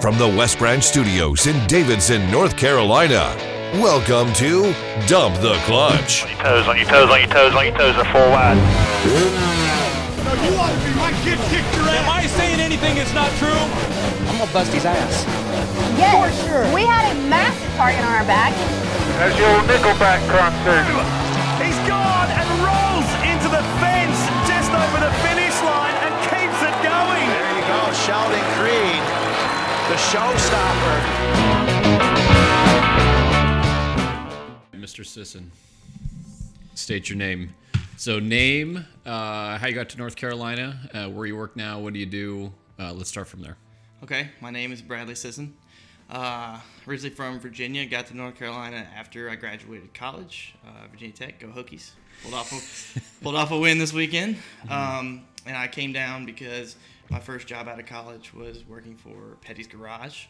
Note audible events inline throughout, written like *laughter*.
From the West Branch Studios in Davidson, North Carolina, welcome to Dump the Clutch. On your toes, on your toes, on your toes, on your toes, and four wide. No, you ought to be my kid kicked your Am. I saying anything that's not true? I'm gonna bust his ass. Yes. For sure. We had a massive target on our back. There's your Nickelback concert. Sheldon Creed, the showstopper. Mr. Sisson, state your name. So, name, uh, how you got to North Carolina, uh, where you work now, what do you do? Uh, let's start from there. Okay, my name is Bradley Sisson. Uh, originally from Virginia, got to North Carolina after I graduated college. Uh, Virginia Tech, go Hokies! Pulled off a, pulled off a win this weekend, um, and I came down because my first job out of college was working for Petty's Garage,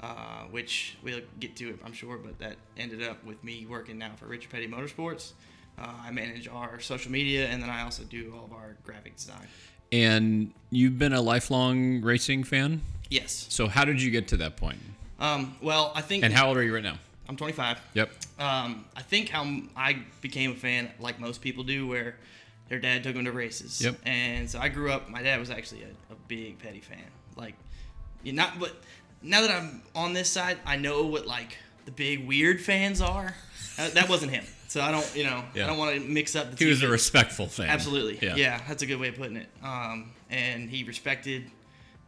uh, which we'll get to it, I'm sure. But that ended up with me working now for Richard Petty Motorsports. Uh, I manage our social media, and then I also do all of our graphic design. And you've been a lifelong racing fan? Yes. So, how did you get to that point? Um, well, I think. And how old are you right now? I'm 25. Yep. Um, I think how I became a fan, like most people do, where their dad took them to races. Yep. And so I grew up. My dad was actually a, a big Petty fan. Like, you not but now that I'm on this side, I know what like the big weird fans are. Uh, that wasn't him. So I don't, you know, Yeah. I don't want to mix up the He was a respectful fan. Absolutely. Yeah. Yeah. that's a good way of putting it. Um, and he respected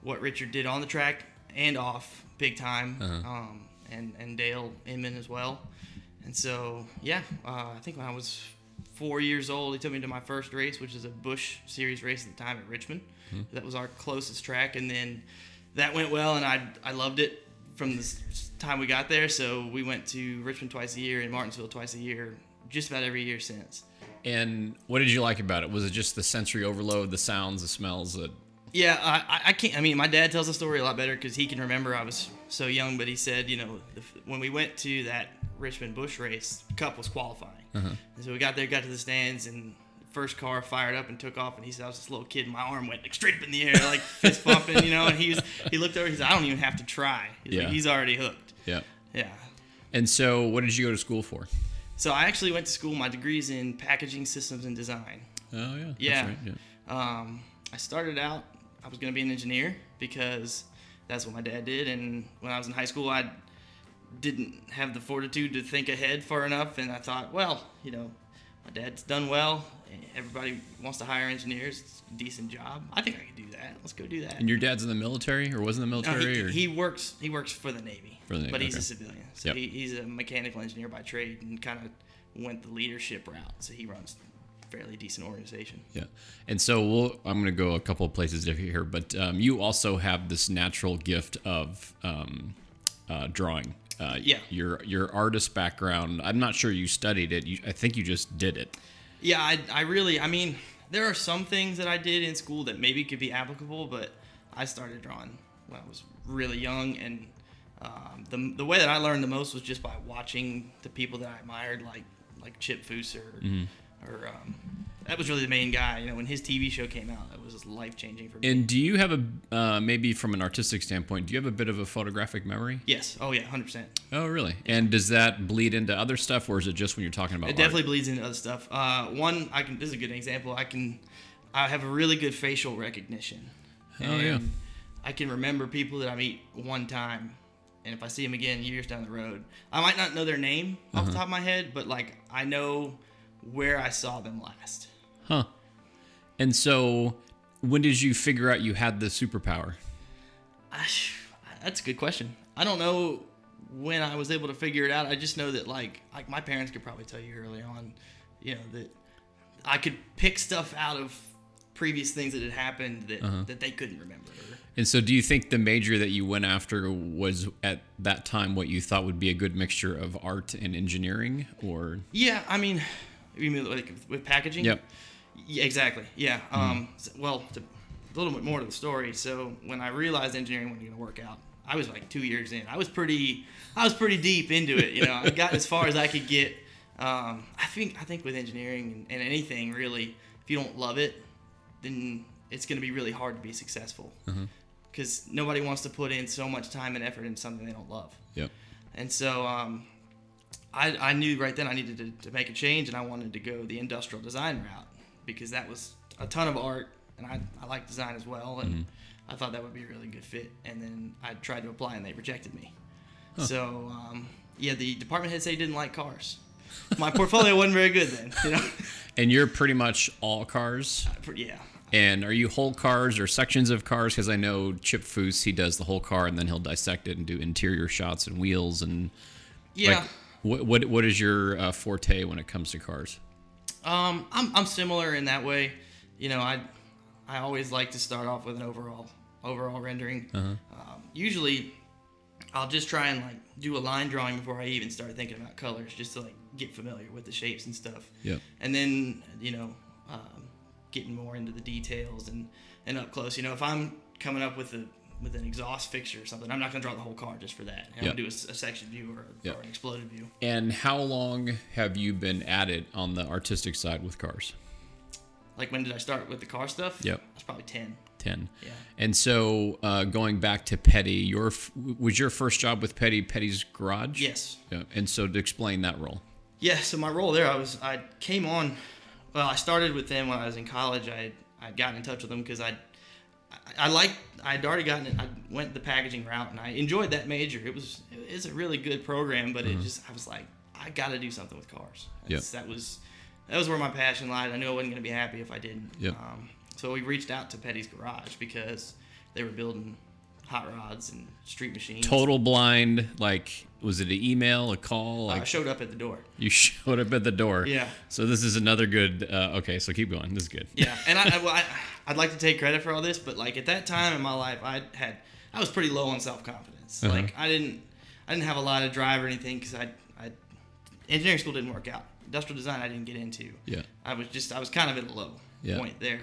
what Richard did on the track and off big time. Uh-huh. Um, and, and Dale Inman as well. And so, yeah, uh, I think when I was four years old, he took me to my first race, which is a Bush Series race at the time at Richmond. Hmm. That was our closest track. And then that went well, and I, I loved it from the time we got there. So we went to Richmond twice a year and Martinsville twice a year, just about every year since. And what did you like about it? Was it just the sensory overload, the sounds, the smells? That Yeah, I, I- I can't. I mean, my dad tells the story a lot better because he can remember I was so young. But he said, you know, the, when we went to that Richmond Bush race, Cup was qualifying, and so we got there, got to the stands, and first car fired up and took off. And he said, I was this little kid, and my arm went like straight up in the air, like *laughs* fist bumping, you know. And he was, he looked over, he said, I don't even have to try. He's, like, he's already hooked. yeah. Yeah. And so, what did you go to school for? So I actually went to school. My degree's in packaging systems and design. Oh yeah. that's Yeah. right, yeah. Um, I started out, I was going to be an engineer because that's what my dad did. And when I was in high school, I didn't have the fortitude to think ahead far enough. And I thought, well, you know, my dad's done well. Everybody wants to hire engineers. It's a decent job. I think I can do that. Let's go do that. And your dad's in the military, or was in the No, military? he, or? he works. He works for the Navy, For the Navy, but he's okay. a civilian. So Yep. he, he's a mechanical engineer by trade, and kind of went the leadership route. So he runs a fairly decent organization. Yeah, and so we'll, I'm going to go a couple of places here, but um, you also have this natural gift of um, uh, drawing. Uh, Yeah. Your your artist background. I'm not sure you studied it. You, I think you just did it. Yeah, I, I really, I mean, there are some things that I did in school that maybe could be applicable, but I started drawing when I was really young, and um, the, the way that I learned the most was just by watching the people that I admired, like like Chip Foose or, or um, that was really the main guy. You know, when his TV show came out, that was life changing for me. And do you have a uh, maybe from an artistic standpoint? Do you have a bit of a photographic memory? yes, oh yeah, hundred percent. Oh, really? And does that bleed into other stuff, or is it just when you're talking about? It definitely bleeds into other stuff. Uh, one, I can. This is a good example. I can. I have a really good facial recognition. Oh, yeah. I can remember people that I meet one time, and if I see them again years down the road, I might not know their name off Uh-huh. the top of my head, but like I know where I saw them last. Huh. And so, when did you figure out you had the superpower? That's a good question. I don't know when I was able to figure it out. I just know that like like my parents could probably tell you early on, you know that I could pick stuff out of previous things that had happened that Uh-huh. that they couldn't remember. And so, do you think the major that you went after was at that time what you thought would be a good mixture of art and engineering, or? Yeah, I mean, you mean like with packaging? Yep. Yeah, exactly. Yeah. Um. s- Well, to, a little bit more to the story. So when I realized engineering wasn't going to work out, I was like two years in. I was pretty, I was pretty deep into it. You know, I got as far as I could get. Um, I think I think with engineering and, and anything really, if you don't love it, then it's going to be really hard to be successful. because nobody wants to put in so much time and effort into something they don't love. Yep. And so um, I, I knew right then I needed to, to make a change and I wanted to go the industrial design route because that was a ton of art and I, I like design as well and I thought that would be a really good fit. And then I tried to apply and they rejected me. So um, yeah, the department head said he didn't like cars. *laughs* My portfolio wasn't very good then, you know. *laughs* And you're pretty much all cars. yeah. And are you whole cars or sections of cars? Because I know Chip Foose, he does the whole car and then he'll dissect it and do interior shots and wheels and Yeah. like what what what is your uh, forte when it comes to cars? Um, I'm, I'm similar in that way. You know, I I always like to start off with an overall overall rendering. Um, usually, I'll just try and like do a line drawing before I even start thinking about colors, just to like get familiar with the shapes and stuff. Yeah. And then you know, um, getting more into the details and and up close. You know, if I'm coming up with a with an exhaust fixture or something, I'm not gonna draw the whole car just for that. I'm Yep. gonna do a section view or, Yep. or an exploded view. And how long have you been at it on the artistic side with cars? Like when did I start with the car stuff? Yep. It's probably ten. 10. Yeah. And so uh, going back to Petty, your was your first job with Petty Petty's Garage? Yes. Yeah. And so to explain that role. Yeah, so my role there, I was I came on. Well, I started with them when I was in college. I I got in touch with them because I I, I liked I'd already gotten it. I went the packaging route and I enjoyed that major. It was it's a really good program, but it just I was like I got to do something with cars. Yep. That was that was where my passion lied. I knew I wasn't going to be happy if I didn't. Yep. Um, so we reached out to Petty's Garage because they were building hot rods and street machines. Total blind, like was it an email, a call? I Like showed up at the door. you *laughs* showed up at the door. Yeah. So this is another good. Uh, okay, so keep going. This is good. Yeah, and I, I, well, I I'd like to take credit for all this, but like at that time in my life, I had I was pretty low on self confidence. Uh-huh. Like I didn't I didn't have a lot of drive or anything because I I engineering school didn't work out. Industrial design I didn't get into. Yeah. I was just I was kind of at a low Yeah. point there,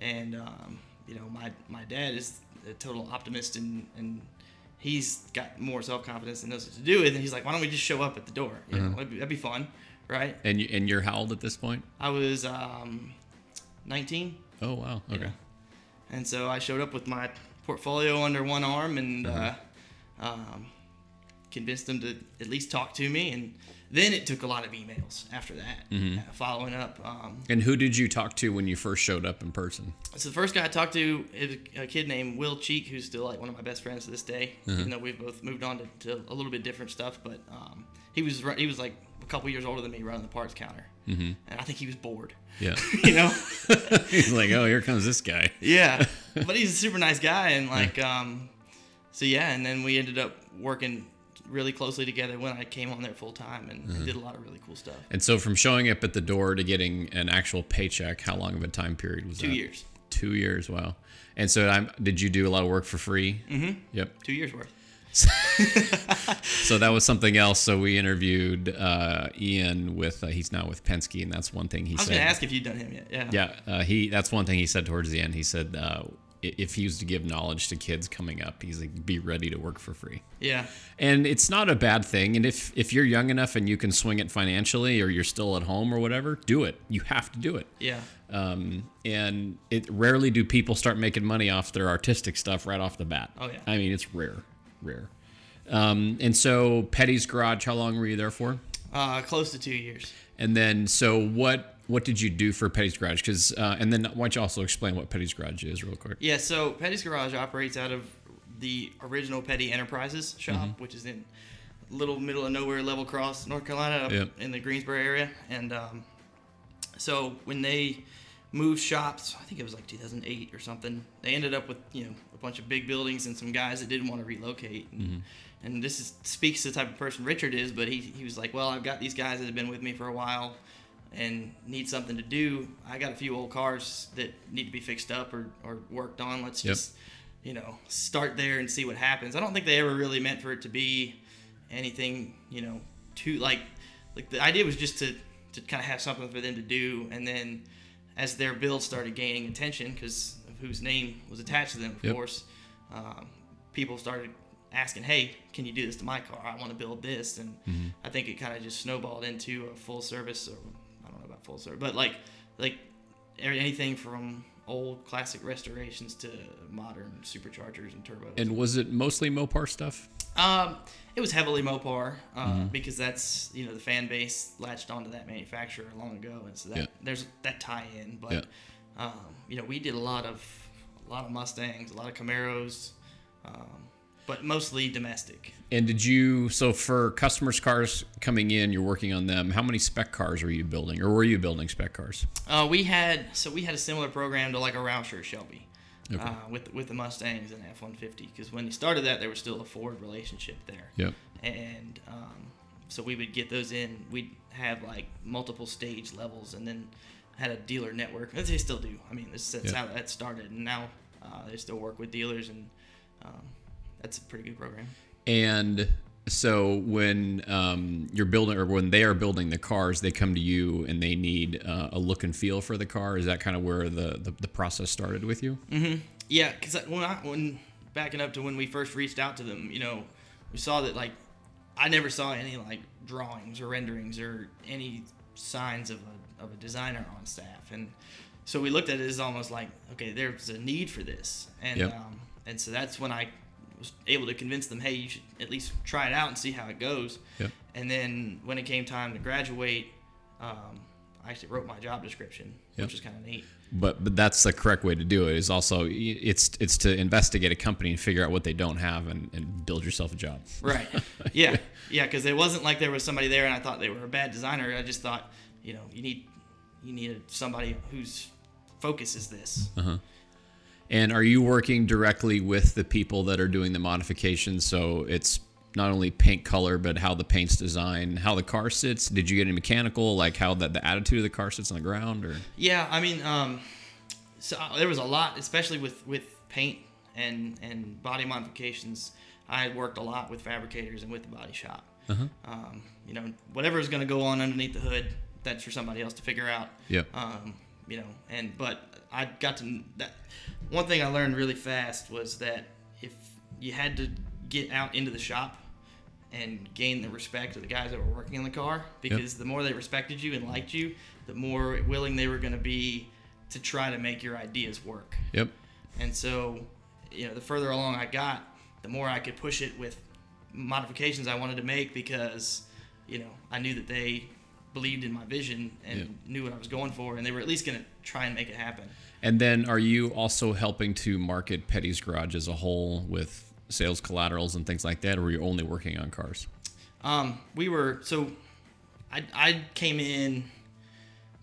and um, you know my my dad is a total optimist and and. He's got more self confidence and knows what to do with, and he's like, "Why don't we just show up at the door? You Uh-huh. know, that'd be, that'd be fun, right?" And you and you're how old at this point? I was um, 19, Oh wow. Okay. And so I showed up with my portfolio under one arm and uh, um, convinced them to at least talk to me. And then it took a lot of emails after that, uh, following up. Um, And who did you talk to when you first showed up in person? so the first guy I talked to is a kid named Will Cheek, who's still like one of my best friends to this day. Even though we've both moved on to, to a little bit different stuff, but um, he was he was like a couple years older than me, running the parts counter, mm-hmm. and I think he was bored. Yeah. *laughs* You know. *laughs* He's like, oh, here comes this guy. *laughs* yeah but he's a super nice guy and like um so yeah and then we ended up working really closely together when i came on there full time and, and did a lot of really cool stuff And so from showing up at the door to getting an actual paycheck, how long of a time period was two that? years Two years. Wow. And so I'm, did you do a lot of work for free? Mm-hmm. Yep. two years worth *laughs* So that was something else. So we interviewed uh, Ian with uh, he's now with Penske, and that's one thing he i was gonna ask if you'd done him yet yeah Yeah, uh, he that's one thing he said towards the end. He said uh, if he was to give knowledge to kids coming up, he's like, be ready to work for free. yeah And it's not a bad thing. And if if you're young enough and you can swing it financially, or you're still at home or whatever, do it. You have to do it. yeah Um, and it rarely do people start making money off their artistic stuff right off the bat. Oh, yeah. I mean, it's rare, rare. Um, and so Petty's Garage, how long were you there for? uh close to two years And then, so what what did you do for Petty's Garage? Because, uh, and then why don't you also explain what Petty's Garage is, real quick? yeah so petty's garage operates out of the original petty enterprises shop Mm-hmm. which is in little middle of nowhere level cross north carolina up Yep. in the greensboro area and um, so when they moved shops i think it was like 2008 or something they ended up with you know a bunch of big buildings and some guys that didn't want to relocate and, and this is, speaks to the type of person richard is but he, he was like well i've got these guys that have been with me for a while and need something to do i got a few old cars that need to be fixed up or, or worked on let's Yep. just you know start there and see what happens i don't think they ever really meant for it to be anything you know too like like the idea was just to to kind of have something for them to do and then as their build started gaining attention because of whose name was attached to them of Yep. course um, people started asking hey can you do this to my car i want to build this and Mm-hmm. i think it kind of just snowballed into a full service full but like like anything from old classic restorations to modern superchargers and turbos. And was it mostly Mopar stuff? Um, it was heavily Mopar uh, because that's you know the fan base latched onto that manufacturer long ago, and so that Yeah. there's that tie in. But Yeah. um, you know we did a lot of a lot of Mustangs, a lot of Camaros, um, but mostly domestic. And did you so for customers' cars coming in, you're working on them. How many spec cars were you building, or were you building spec cars? Uh, we had so we had a similar program to like a Roush or Shelby. Okay. Uh, with with the Mustangs and F one fifty because when you started that there was still a Ford relationship there. Yep. and um, so we would get those in. We'd have like multiple stage levels, and then had a dealer network. As They still do. I mean, this, that's Yeah. how that started, and now uh, they still work with dealers, and um, that's a pretty good program. And so when um, you're building, or when they are building the cars, they come to you and they need uh, a look and feel for the car. Is that kind of where the, the, the process started with you? Yeah, because when I when backing up to when we first reached out to them, you know, we saw that like I never saw any like drawings or renderings or any signs of a of a designer on staff, and so we looked at it as almost like okay, there's a need for this, and Yep. um, and so that's when I was able to convince them, hey, you should at least try it out and see how it goes. Yep. And then when it came time to graduate, um, I actually wrote my job description, Yep. which is kind of neat. But but that's the correct way to do it. Is also it's it's to investigate a company and figure out what they don't have and, and build yourself a job. *laughs* Right. Yeah. Yeah. Because it wasn't like there was somebody there and I thought they were a bad designer. I just thought, you know, you need you need somebody whose focus is this. And are you working directly with the people that are doing the modifications? So it's not only paint color, but how the paint's designed, how the car sits. Did you get any mechanical, like how the, the attitude of the car sits on the ground, or Yeah. I mean, um, so uh, there was a lot, especially with with paint and and body modifications. I had worked a lot with fabricators and with the body shop. Um, you know, whatever is going to go on underneath the hood, that's for somebody else to figure out. Yep. Um, you know, and but I got to that. One thing I learned really fast was that if you had to get out into the shop and gain the respect of the guys that were working on the car, because the more they respected you and liked you, the more willing they were going to be to try to make your ideas work. Yep. And so, you know, the further along I got, the more I could push it with modifications I wanted to make because, you know, I knew that they believed in my vision and Yeah. knew what I was going for, and they were at least going to try and make it happen. And then are you also helping to market Petty's Garage as a whole with sales collaterals and things like that, or are you only working on cars? Um, we were so I I came in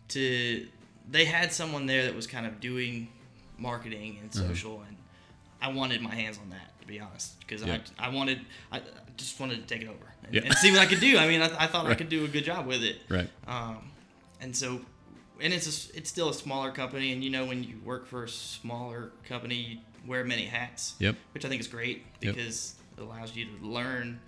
to they had someone there that was kind of doing marketing and social, and I wanted my hands on that to be honest because Yeah. I I wanted I just wanted to take it over and, Yeah. and see what I could do. I mean, I, I thought I could do a good job with it. Right. Um, and so, and it's a it's still a smaller company, and you know when you work for a smaller company, you wear many hats. Yep. Which I think is great Yep. because it allows you to learn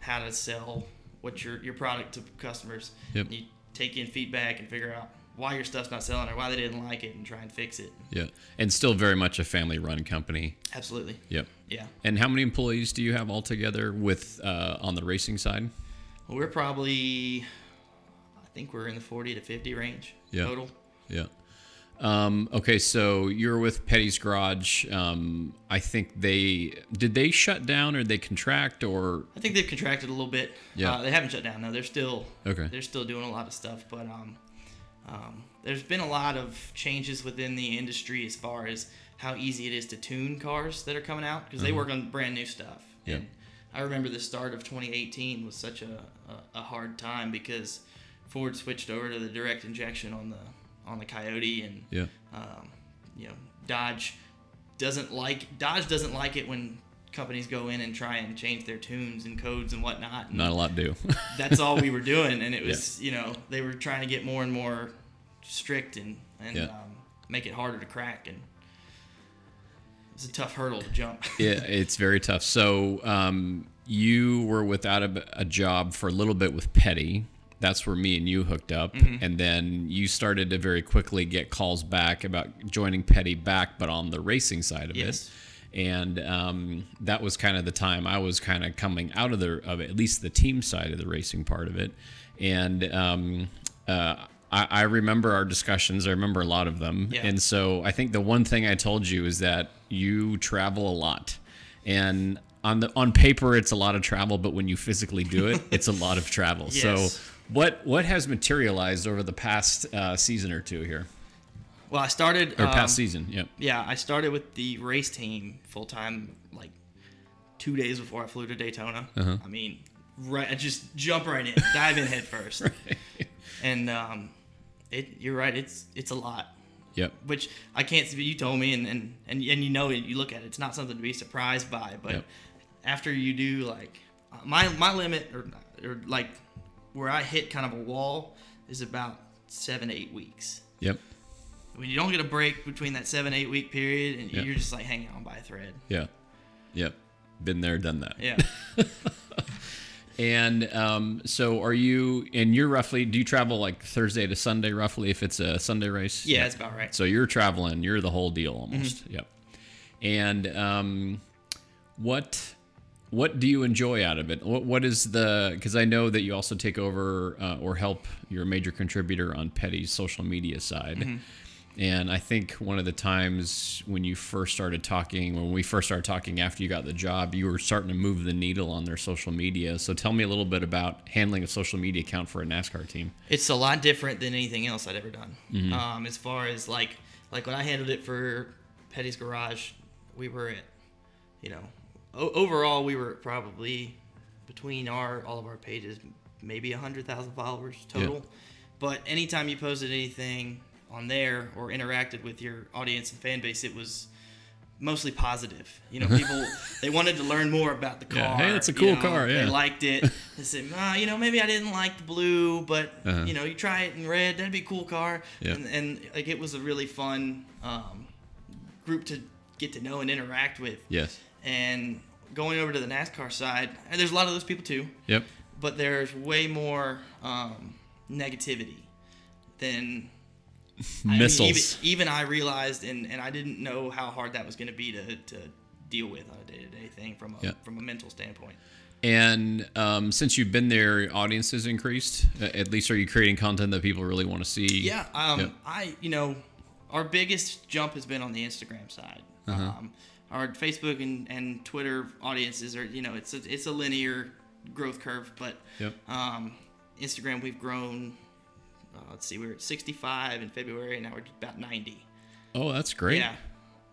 how to sell what your your product to customers. Yep. And you take in feedback and figure out why your stuff's not selling or why they didn't like it and try and fix it. Yeah. And still very much a family run company. Absolutely. Yep. Yeah. And how many employees do you have altogether with uh, on the racing side? Well, we're probably, I think we're in the 40 to 50 range Yeah. total. Yeah. Um, okay, so you're with Petty's Garage. Um, I think they did they shut down or they contract or I think they've contracted a little bit. Yeah. Uh, they haven't shut down. No, they're still Okay. They're still doing a lot of stuff, but um, um, there's been a lot of changes within the industry as far as how easy it is to tune cars that are coming out because they work on brand new stuff. Yeah. And I remember the start of 2018 was such a, a, a hard time because Ford switched over to the direct injection on the on the Coyote and yeah um, you know Dodge doesn't like Dodge doesn't like it when companies go in and try and change their tunes and codes and whatnot. And not a lot do. *laughs* that's all we were doing, and it was you know they were trying to get more and more strict and and Yeah. um, make it harder to crack, and it's a tough hurdle to jump. *laughs* yeah, it's very tough. So um, you were without a, a job for a little bit with Petty. That's where me and you hooked up, Mm-hmm. and then you started to very quickly get calls back about joining Petty back, but on the racing side of Yes. it. And um, that was kind of the time I was kind of coming out of the of at least the team side of the racing part of it, and um, uh, I, I remember our discussions. I remember a lot of them. Yeah. And so I think the one thing I told you is that you travel a lot. And on the on paper it's a lot of travel, but when you physically do it, it's a lot of travel. *laughs* Yes. So what what has materialized over the past uh, season or two here? Well, I started. Or um, past season, yep. Yeah, I started with the race team full time like two days before I flew to Daytona. Uh-huh. I mean, right, I just jump right in, dive in head first, *laughs* and um, it. You're right. It's it's a lot. Yep. Which I can't. see. You told me, and and and, and you know, you look at it. It's not something to be surprised by. But Yep. after you do like my my limit or or like where I hit kind of a wall is about seven eight weeks Yep. When you don't get a break between that seven eight week period and Yeah. you're just like hanging on by a thread Yeah. Yep. Been there, done that. yeah *laughs* And um, so are you, and you're roughly, do you travel like Thursday to Sunday roughly if it's a Sunday race? yeah that's about right So you're traveling, you're the whole deal almost. Yep. And um, what what do you enjoy out of it? What what is the because I know that you also take over uh, or help you're a major contributor on Petty's social media side. And I think one of the times when you first started talking, when we first started talking after you got the job, you were starting to move the needle on their social media. So tell me a little bit about handling a social media account for a NASCAR team. it's a lot different than anything else I'd ever done. Mm-hmm. Um, as far as like like when I handled it for Petty's Garage, we were at you know o- overall we were probably between our all of our pages maybe a hundred thousand followers total. But anytime you posted anything on there or interacted with your audience and fan base, it was mostly positive. You know, people *laughs* they wanted to learn more about the car. Yeah, hey, it's a you cool know, car, yeah. They liked it. *laughs* They said, ah, you know, maybe I didn't like the blue, but Uh-huh. you know, you try it in red, that'd be a cool car. Yeah. And, and like it was a really fun um, group to get to know and interact with. Yes. And going over to the NASCAR side, and there's a lot of those people too, Yep. but there's way more um, negativity than I mean, Missiles. even, even I realized, and, and I didn't know how hard that was going to be to, to deal with on a day to day thing from a, Yeah. from a mental standpoint. And um, since you've been there, audience has increased. At least, are you creating content that people really want to see? Yeah, um, Yep. I you know, our biggest jump has been on the Instagram side. Uh-huh. Um, our Facebook and, and Twitter audiences are you know it's a, it's a linear growth curve, but Yep. um, Instagram we've grown. Uh, let's see, we were at 65 in February, and now we're about 90. Oh, that's great. Yeah,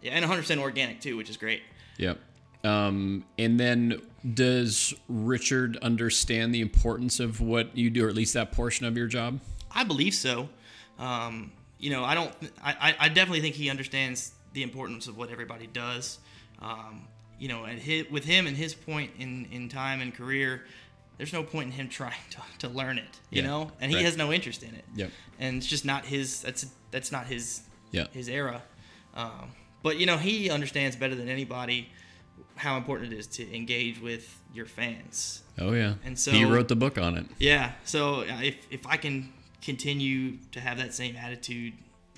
yeah, and 100% organic too, which is great. Yep. Um, and then, does Richard understand the importance of what you do, or at least that portion of your job? I believe so. Um, you know, I don't. I, I- I definitely think he understands the importance of what everybody does. Um, you know, and his, with him and his point in, in time and career, there's no point in him trying to, to learn it. You Yeah, know, and he right. has no interest in it. Yep. And it's just not his. That's that's not his. Yeah. His era. Um, but you know, he understands better than anybody how important it is to engage with your fans. Oh yeah. And so- he wrote the book on it. Yeah. So uh, if if I can continue to have that same attitude,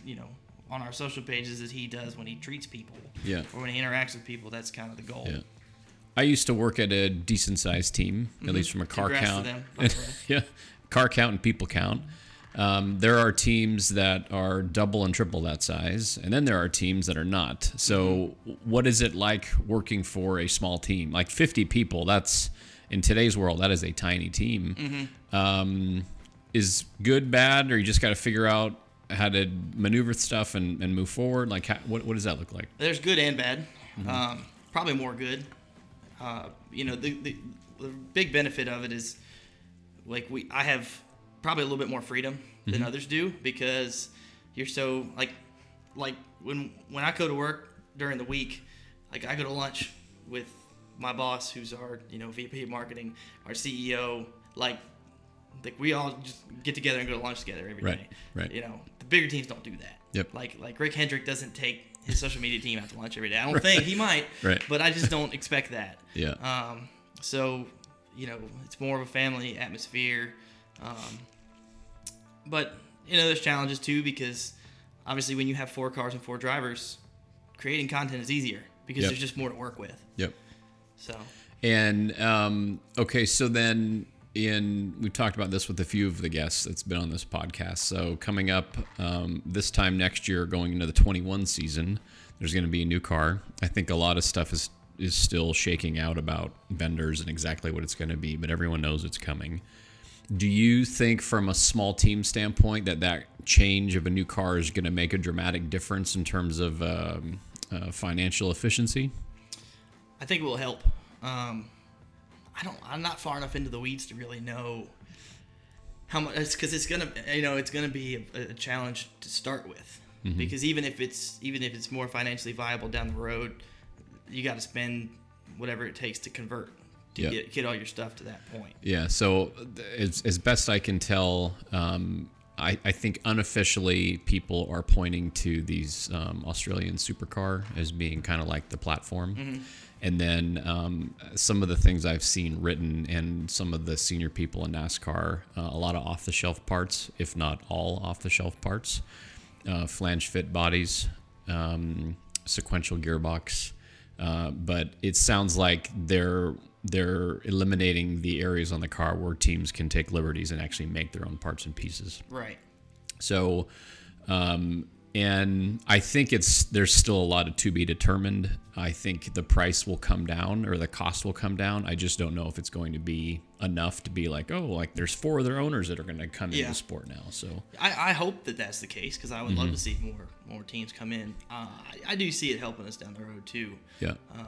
you know, on our social pages as he does when he treats people, Yeah. or when he interacts with people, that's kind of the goal. Yeah. I used to work at a decent sized team, at least from a car Mm-hmm. Congrats count. them, by the way. *laughs* yeah, car count and people count. Um, there are teams that are double and triple that size, and then there are teams that are not. So, Mm-hmm. what is it like working for a small team? Like 50 people, that's in today's world, that is a tiny team. Mm-hmm. Um, is good, bad, or you just got to figure out how to maneuver stuff and, and move forward? Like, how, what, what does that look like? There's good and bad. Um, probably more good. Uh, you know, the, the the big benefit of it is like we I have probably a little bit more freedom than others do because you're so like like when when I go to work during the week, like I go to lunch with my boss who's our you know VP of marketing, our CEO, like like we all just get together and go to lunch together every day. Right, right. You know, the bigger teams don't do that. Yep. Like like Rick Hendrick doesn't take his social media team out to lunch every day. I don't think he *laughs* might. Right. But I just don't expect that. Yeah. Um, so, you know, it's more of a family atmosphere. Um, but, you know, there's challenges too because obviously when you have four cars and four drivers, creating content is easier because Yep. there's just more to work with. Yep. So, And um, okay, so then in we've talked about this with a few of the guests that's been on this podcast. So coming up um, this time next year, going into the 21 season, there's going to be a new car. I think a lot of stuff is is still shaking out about vendors and exactly what it's going to be, but everyone knows it's coming. Do you think, from a small team standpoint, that that change of a new car is going to make a dramatic difference in terms of um, uh, financial efficiency? I think it will help. Um, I don't. I'm not far enough into the weeds to really know how much. It's because it's gonna. You know, it's gonna be a, a challenge to start with. Because even if it's even if it's more financially viable down the road, you got to spend whatever it takes to convert to Yeah. get get all your stuff to that point. Yeah. So, as, as best I can tell, um, I, I think unofficially people are pointing to these um, Australian supercar as being kind of like the platform. And then um, some of the things I've seen written and some of the senior people in NASCAR, uh, a lot of off the shelf parts, if not all off the shelf parts, uh, flange fit bodies, um, sequential gearbox. Uh, but it sounds like they're they're eliminating the areas on the car where teams can take liberties and actually make their own parts and pieces. Right. So, um, and I think it's there's still a lot of to be determined. I think the price will come down or the cost will come down. I just don't know if it's going to be enough to be like, oh, like there's four other owners that are going to come into Yeah. the sport now. So I, I hope that that's the case because I would love to see more more teams come in. Uh, I, I do see it helping us down the road too. yeah, Um,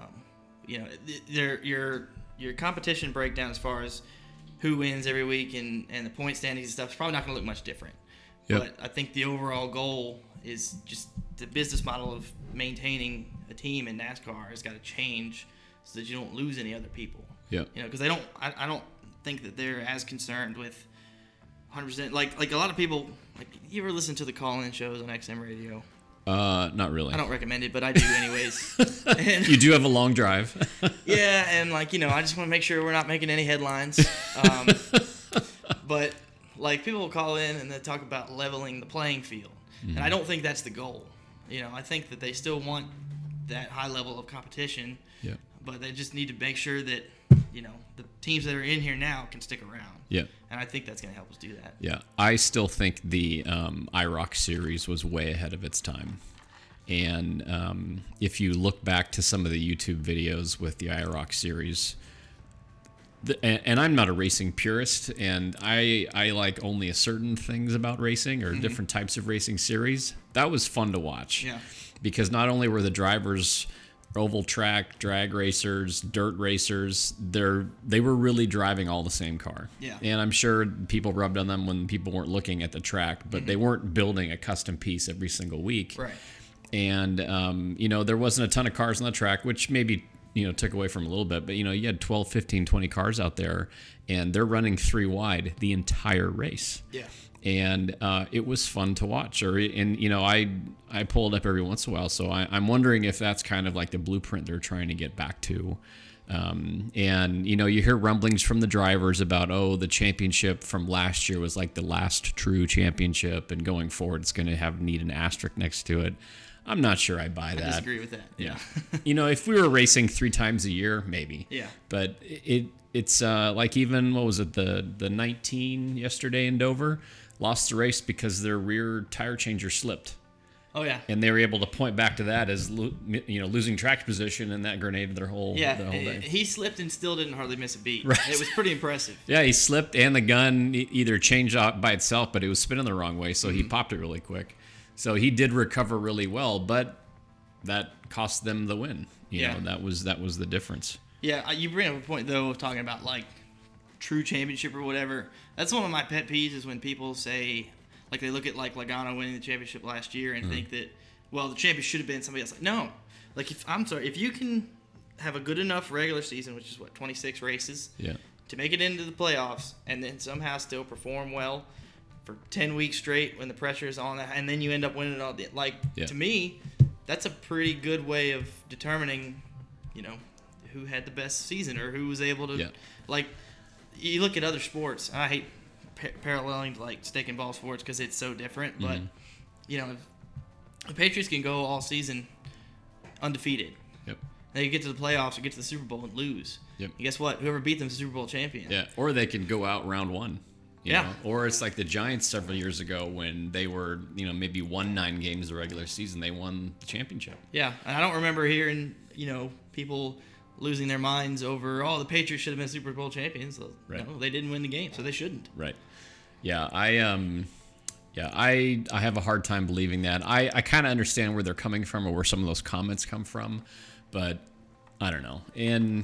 you know, th- there your your competition breakdown as far as who wins every week and and the point standings and stuff is probably not going to look much different. Yep. But I think the overall goal is just the business model of maintaining a team in NASCAR has got to change so that you don't lose any other people. Yeah. You know, because they don't. I, I don't think that they're as concerned with 100% like like a lot of people like you ever listen to the call-in shows on XM radio uh, not really. I don't recommend it but I do anyways *laughs* and, You do have a long drive. *laughs* yeah, and like you know, I just want to make sure we're not making any headlines. *laughs* Um, but like people will call in and they talk about leveling the playing field, and I don't think that's the goal. You know, I think that they still want that high level of competition, yeah, but they just need to make sure that you know the teams that are in here now can stick around. yeah. And I think that's going to help us do that. Yeah, I still think the um, IROC series was way ahead of its time. And um, if you look back to some of the YouTube videos with the IROC series, the, and, I'm not a racing purist, and I I like only a certain things about racing or different types of racing series. That was fun to watch. Yeah. Because not only were the drivers oval track drag racers, dirt racers, they're they were really driving all the same car. Yeah. And I'm sure people rubbed on them when people weren't looking at the track, but they weren't building a custom piece every single week Right. and um, you know there wasn't a ton of cars on the track which maybe you know took away from a little bit but you know you had 12 15 20 cars out there and they're running three wide the entire race. Yeah. and uh, it was fun to watch or and you know i i pull it up every once in a while so I, i'm wondering if that's kind of like the blueprint they're trying to get back to. Um, and you know you hear rumblings from the drivers about oh the championship from last year was like the last true championship and going forward it's going to have need an asterisk next to it i'm not sure i buy that. I disagree with that. yeah. *laughs* you know, if we were racing three times a year, maybe. Yeah. But it it's uh, like even what was it the the 19 yesterday in Dover lost the race because their rear tire changer slipped, Oh yeah. and they were able to point back to that as lo- you know losing track position, and that grenaded their whole Yeah, the whole day. he slipped and still didn't hardly miss a beat. Right. It was pretty impressive. *laughs* Yeah, he slipped, and the gun either changed out by itself, but it was spinning the wrong way, so Mm-hmm. he popped it really quick. So he did recover really well, but that cost them the win. You Yeah. know, that was that was the difference. Yeah, uh, you bring up a point though of talking about like true championship or whatever. That's one of my pet peeves is when people say like they look at like Logano winning the championship last year and think that well the champion should have been somebody else. Like no, like if I'm sorry if you can have a good enough regular season, which is what 26 races, Yeah. to make it into the playoffs and then somehow still perform well for 10 weeks straight when the pressure is on and then you end up winning it all the like Yeah. to me that's a pretty good way of determining you know who had the best season or who was able to Yeah. like you look at other sports i hate pa- paralleling to like stick and ball sports because it's so different but Mm-hmm. you know the patriots can go all season undefeated Yep. They get to the playoffs or get to the Super Bowl and lose. Yep. And guess what? Whoever beat them is the Super Bowl champion. Yeah, or they can go out round one. Yeah. know? Or it's like the Giants several years ago when they were, you know, maybe won nine games the regular season. They won the championship. Yeah, and I don't remember hearing you know people losing their minds over oh the Patriots should have been Super Bowl champions. So, Right. No, they didn't win the game, so they shouldn't. Right. Yeah, I um yeah, I I have a hard time believing that. I I kind of understand where they're coming from or where some of those comments come from, but I don't know. And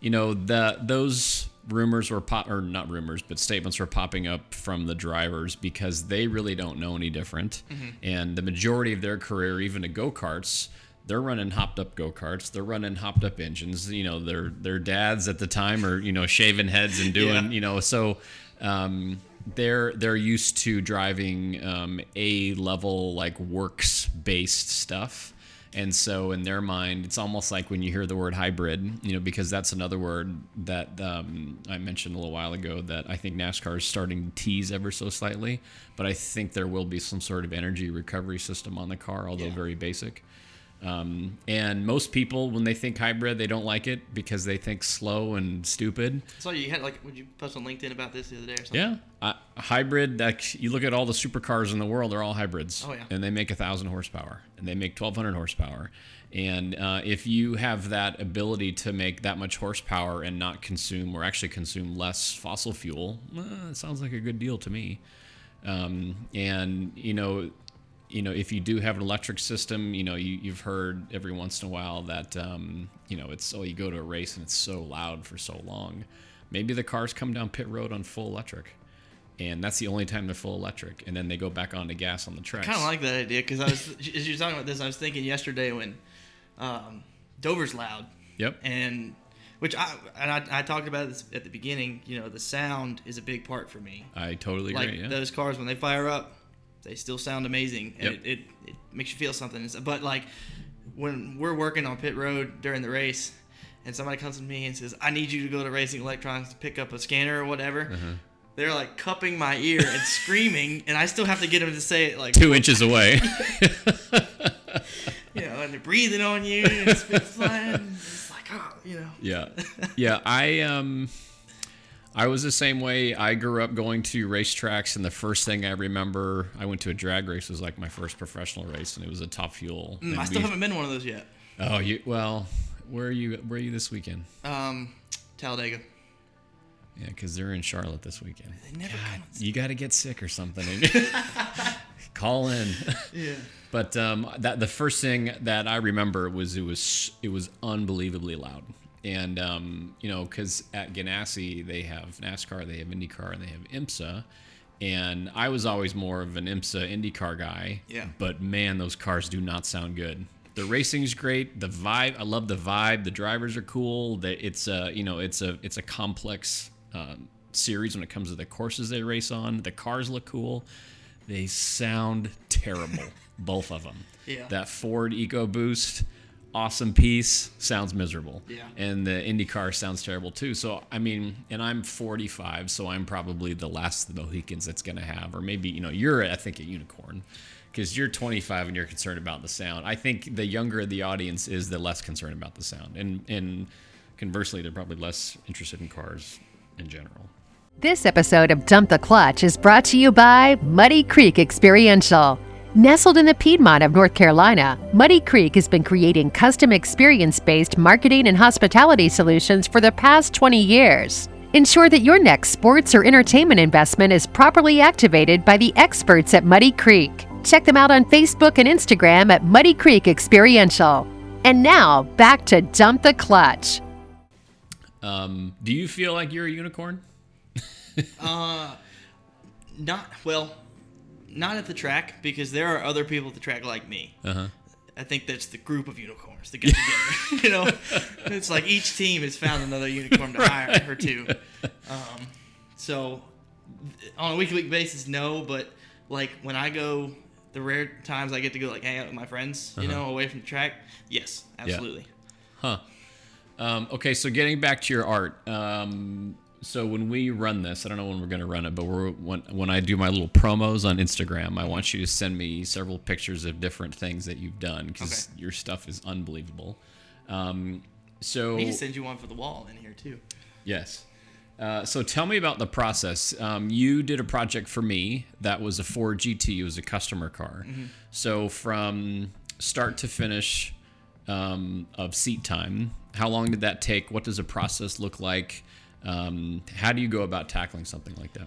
you know, the those rumors were pop or not rumors, but statements were popping up from the drivers because they really don't know any different. And the majority of their career even to go-karts they're running hopped up go karts. They're running hopped up engines. You know, their their dads at the time are you know shaving heads and doing Yeah. you know so um, they're they're used to driving um, a level like works based stuff. And so in their mind, it's almost like when you hear the word hybrid, you know, because that's another word that um, I mentioned a little while ago that I think NASCAR is starting to tease ever so slightly. But I think there will be some sort of energy recovery system on the car, although very basic. Um, and most people, when they think hybrid, they don't like it because they think slow and stupid. So you had like, would you post on LinkedIn about this the other day or something? Yeah, uh, hybrid. Like you look at all the supercars in the world, they're all hybrids. Oh, yeah. and they make a thousand horsepower, and they make twelve hundred horsepower. And uh, if you have that ability to make that much horsepower and not consume, or actually consume less fossil fuel, uh, it sounds like a good deal to me. Um, and you know, you know, if you do have an electric system, you know, you, you've heard every once in a while that, um, you know, it's, oh, you go to a race and it's so loud for so long. Maybe the cars come down pit road on full electric. And that's the only time they're full electric. And then they go back on to gas on the tracks. I Kind of like that idea because I was *laughs* as you're talking about this, I was thinking yesterday when um, Dover's loud Yep. and which I and I, I talked about this at the beginning. You know, the sound is a big part for me. I totally like agree. Yeah. those cars when they fire up, they still sound amazing, Yep. it, it, it makes you feel something. But like when we're working on pit road during the race, and somebody comes to me and says, "I need you to go to Racing Electronics to pick up a scanner or whatever," Uh-huh. they're like cupping my ear and *laughs* screaming, and I still have to get them to say it like Two inches away. *laughs* you know, and they're breathing on you, and it's spit flying. It's like, oh, you know. yeah *laughs* yeah i um i was the same way i grew up going to racetracks and the first thing i remember i went to a drag race was like my first professional race and it was a top fuel Mm, I still we- haven't been to one of those yet. oh you well where are you where are you this weekend Um, Talladega. yeah because they're in charlotte this weekend They never come. you got to get sick or something *laughs* *laughs* call in Yeah. But um, that the first thing that I remember was it was it was unbelievably loud, and um, you know because at Ganassi they have NASCAR, they have IndyCar, and they have IMSA, and I was always more of an IMSA IndyCar guy. Yeah. But man, those cars do not sound good. The racing's great. The vibe, I love the vibe. The drivers are cool. The, it's a you know it's a it's a complex um, series when it comes to the courses they race on. The cars look cool. They sound terrible, *laughs* both of them. Yeah. That Ford EcoBoost, awesome piece, sounds miserable. Yeah. And the IndyCar sounds terrible too. So I mean, and I'm 45, so I'm probably the last of the Mohicans that's gonna have, or maybe you know, you're I think a unicorn. Because you're 25 and you're concerned about the sound. I think the younger the audience is, the less concerned about the sound. And and conversely, they're probably less interested in cars in general. This episode of Dump the Clutch is brought to you by Muddy Creek Experiential. Nestled in the Piedmont of North Carolina, Muddy Creek has been creating custom experience based marketing and hospitality solutions for the past 20 years. Ensure that your next sports or entertainment investment is properly activated by the experts at Muddy Creek. Check them out on Facebook and Instagram at Muddy Creek Experiential. And now, back to Dump the Clutch. Um, do you feel like you're a unicorn? *laughs* Uh, not well, not at the track because there are other people at the track like me. Uh-huh. I think that's the group of unicorns that get together. *laughs* *laughs* you know, it's like each team has found another unicorn to *laughs* hire or two. Um, so on a week to week basis, no. But like when I go, the rare times I get to go like hang out with my friends, you know, away from the track, yes, absolutely. Huh. Um, okay, so getting back to your art. Um, so when we run this, I don't know when we're going to run it, but we're, when when I do my little promos on Instagram, I want you to send me several pictures of different things that you've done because your stuff is unbelievable. Um, so We to send you one for the wall in here too. Yes. Uh, so tell me about the process. Um, you did a project for me that was a Ford GT. It was a customer car. Mm-hmm. So from start to finish um, of seat time, how long did that take? What does a process look like? Um, how do you go about tackling something like that?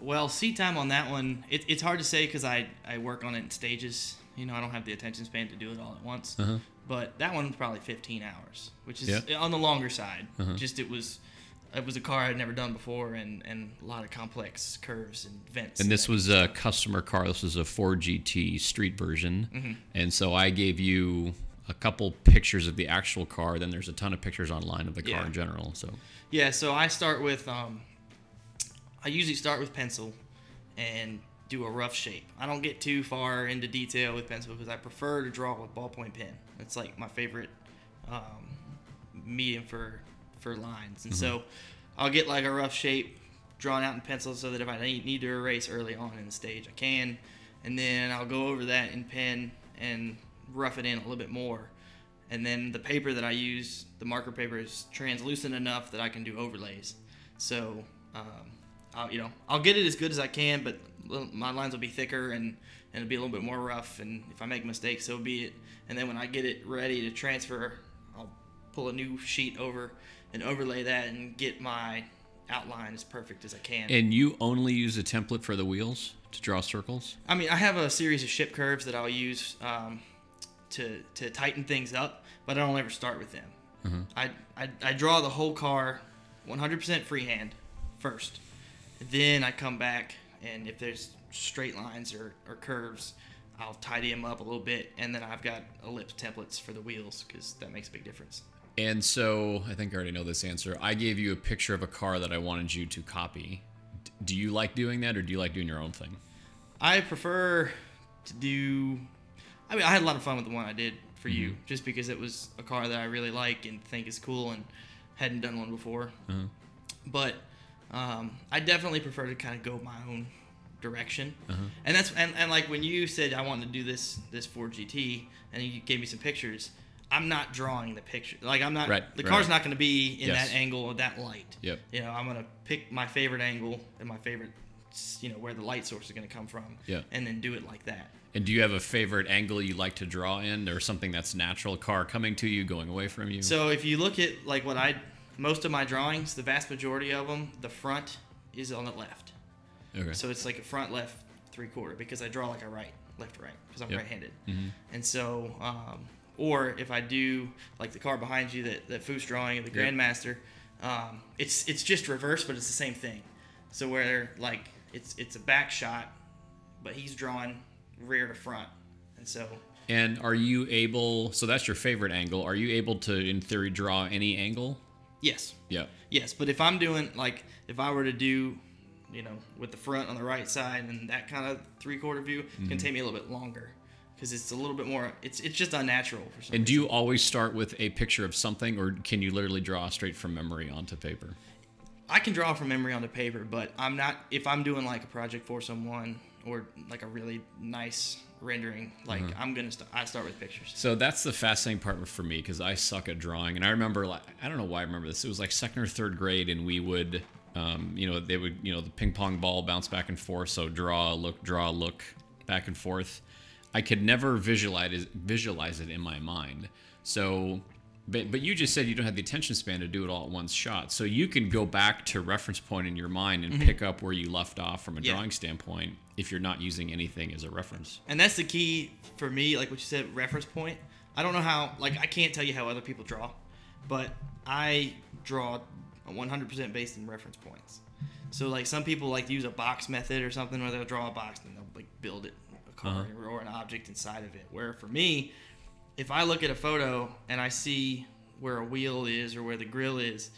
Well, seat time on that one, it, it's hard to say because I, I work on it in stages. You know, I don't have the attention span to do it all at once. But that one was probably 15 hours, which is Uh-huh. Yeah. Uh-huh. on the longer side. Just it was it was a car I'd never done before and, and a lot of complex curves and vents. And this was a customer car. This was a Ford GT street version. And so I gave you a couple pictures of the actual car. Then there's a ton of pictures online of the car Yeah. in general. So Yeah, so I start with um, I usually start with pencil and do a rough shape. I don't get too far into detail with pencil because I prefer to draw with ballpoint pen. It's like my favorite um, medium for for lines, and so I'll get like a rough shape drawn out in pencil so that if I need to erase early on in the stage, I can, and then I'll go over that in pen and rough it in a little bit more. And then the paper that I use, the marker paper, is translucent enough that I can do overlays. So, um, I'll, you know, I'll get it as good as I can, but my lines will be thicker and, and it'll be a little bit more rough. And if I make mistakes, so be it. And then when I get it ready to transfer, I'll pull a new sheet over and overlay that and get my outline as perfect as I can. And you only use a template for the wheels to draw circles? I mean, I have a series of ship curves that I'll use um, to to tighten things up, but I don't ever start with them. Mm-hmm. I, I I draw the whole car 100% freehand first. Then I come back, and if there's straight lines or, or curves, I'll tidy them up a little bit, and then I've got ellipse templates for the wheels because that makes a big difference. And so I think I already know this answer. I gave you a picture of a car that I wanted you to copy. D- Do you like doing that or do you like doing your own thing? I prefer to do. I mean, I had a lot of fun with the one I did for you, mm-hmm. just because it was a car that I really like and think is cool, and hadn't done one before. Uh-huh. But um, I definitely prefer to kind of go my own direction, uh-huh. and that's and, and like when you said I wanted to do this this Ford GT, and you gave me some pictures. I'm not drawing the picture. Like I'm not. Right, the right. car's not going to be in Yes. that angle or that light. Yep. You know, I'm gonna pick my favorite angle and my favorite, you know, where the light source is gonna come from. Yeah. And then do it like that. And do you have a favorite angle you like to draw in or something that's natural? Car coming to you, going away from you? So if you look at like what I, most of my drawings, the vast majority of them, the front is on the left. okay. So it's like a front left three quarter because I draw like a right left right because I'm Yep. right-handed. And so, um, or if I do like the car behind you that that Foose drawing of the Yep. Grandmaster, um, it's it's just reverse, but it's the same thing. So where like it's it's a back shot, but he's drawing rear to front, and so and are you able, so that's your favorite angle. Are you able to, in theory, draw any angle? yes, Yeah. Yes, but if I'm doing like if I were to do, you know, with the front on the right side and that kind of three quarter view, it's Mm-hmm. gonna take me a little bit longer because it's a little bit more. It's it's just unnatural for some. And do you always start with a picture of something or can you literally draw straight from memory onto paper? I can draw from memory onto paper, but I'm not. If I'm doing like a project for someone or like a really nice rendering, like Mm-hmm. I'm gonna st- I start with pictures. So that's the fascinating part for me because I suck at drawing, and I remember like I don't know why I remember this. It was like second or third grade, and we would, um, you know, they would, you know, the ping pong ball bounce back and forth. So draw, look, draw, look, back and forth. I could never visualize it, visualize it in my mind. So, but but you just said you don't have the attention span to do it all at one shot. So you can go back to reference point in your mind and pick up where you left off from a Mm-hmm. Yeah. drawing standpoint if you're not using anything as a reference. And that's the key for me, like what you said, reference point. I don't know how, like, I can't tell you how other people draw, but I draw 100% based in reference points. So, like, some people like to use a box method or something where they'll draw a box and they'll, like, build it, a car uh-huh. or an object inside of it. Where for me, if I look at a photo and I see where a wheel is or where the grill is,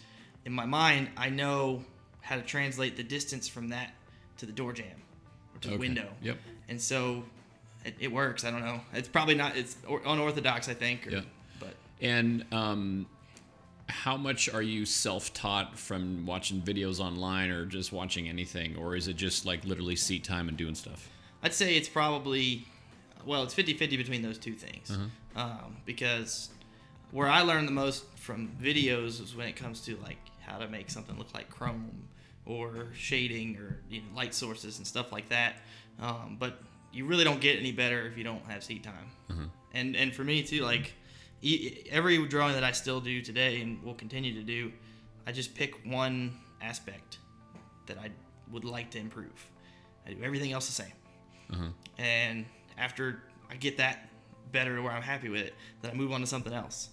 in my mind, I know how to translate the distance from that to the door jamb or to the Okay. window. Yep. And so it, it works. I don't know. It's probably not. It's unorthodox, I think. Or, Yeah. But And um, how much are you self-taught from watching videos online or just watching anything, or is it just like literally seat time and doing stuff? I'd say it's probably, well, it's 50 50 between those two things. Uh-huh. Um, because where I learned the most from videos is when it comes to like how to make something look like chrome or shading or you know, light sources and stuff like that. Um, but you really don't get any better if you don't have seat time. And and for me too, like every drawing that I still do today and will continue to do, I just pick one aspect that I would like to improve. I do everything else the same. And after I get that better to where I'm happy with it, then I move on to something else.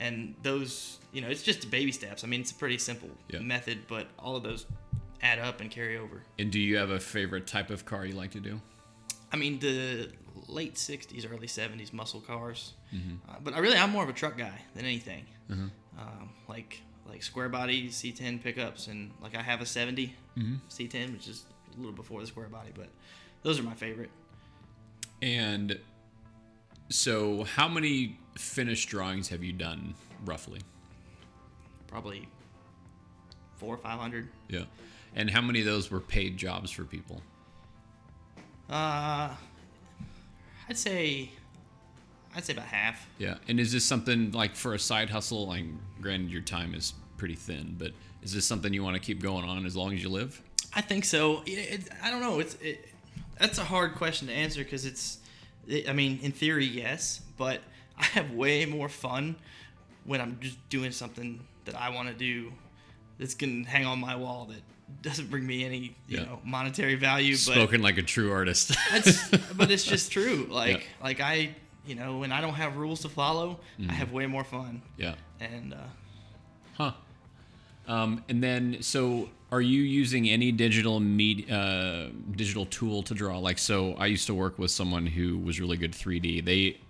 And those, you know, it's just baby steps. I mean, it's a pretty simple Yeah. method, but all of those add up and carry over. And do you have a favorite type of car you like to do? I mean, the late '60s, early '70s muscle cars. Uh, but I really, I'm more of a truck guy than anything. Um, like like square body C10 pickups, and like I have a '70 C10, which is a little before the square body, but those are my favorite. And so, how many finished drawings have you done roughly? Probably four or five hundred. Yeah. And how many of those were paid jobs for people? Uh, I'd say, I'd say about half. Yeah. And is this something like for a side hustle? Like, granted, your time is pretty thin, but is this something you want to keep going on as long as you live? I think so. It, it, I don't know. It's it, that's a hard question to answer because it's. It, I mean, in theory, yes, but I have way more fun when I'm just doing something that I want to do that's gonna hang on my wall that doesn't bring me any you Yeah. know monetary value. But Spoken like a true artist. *laughs* that's but it's just true. *laughs* Like Yeah. like I you know when I don't have rules to follow, Mm-hmm. I have way more fun. yeah. And uh, Huh. Um, and then, so are you using any digital med- uh, digital tool to draw? Like, so I used to work with someone who was really good 3D. They,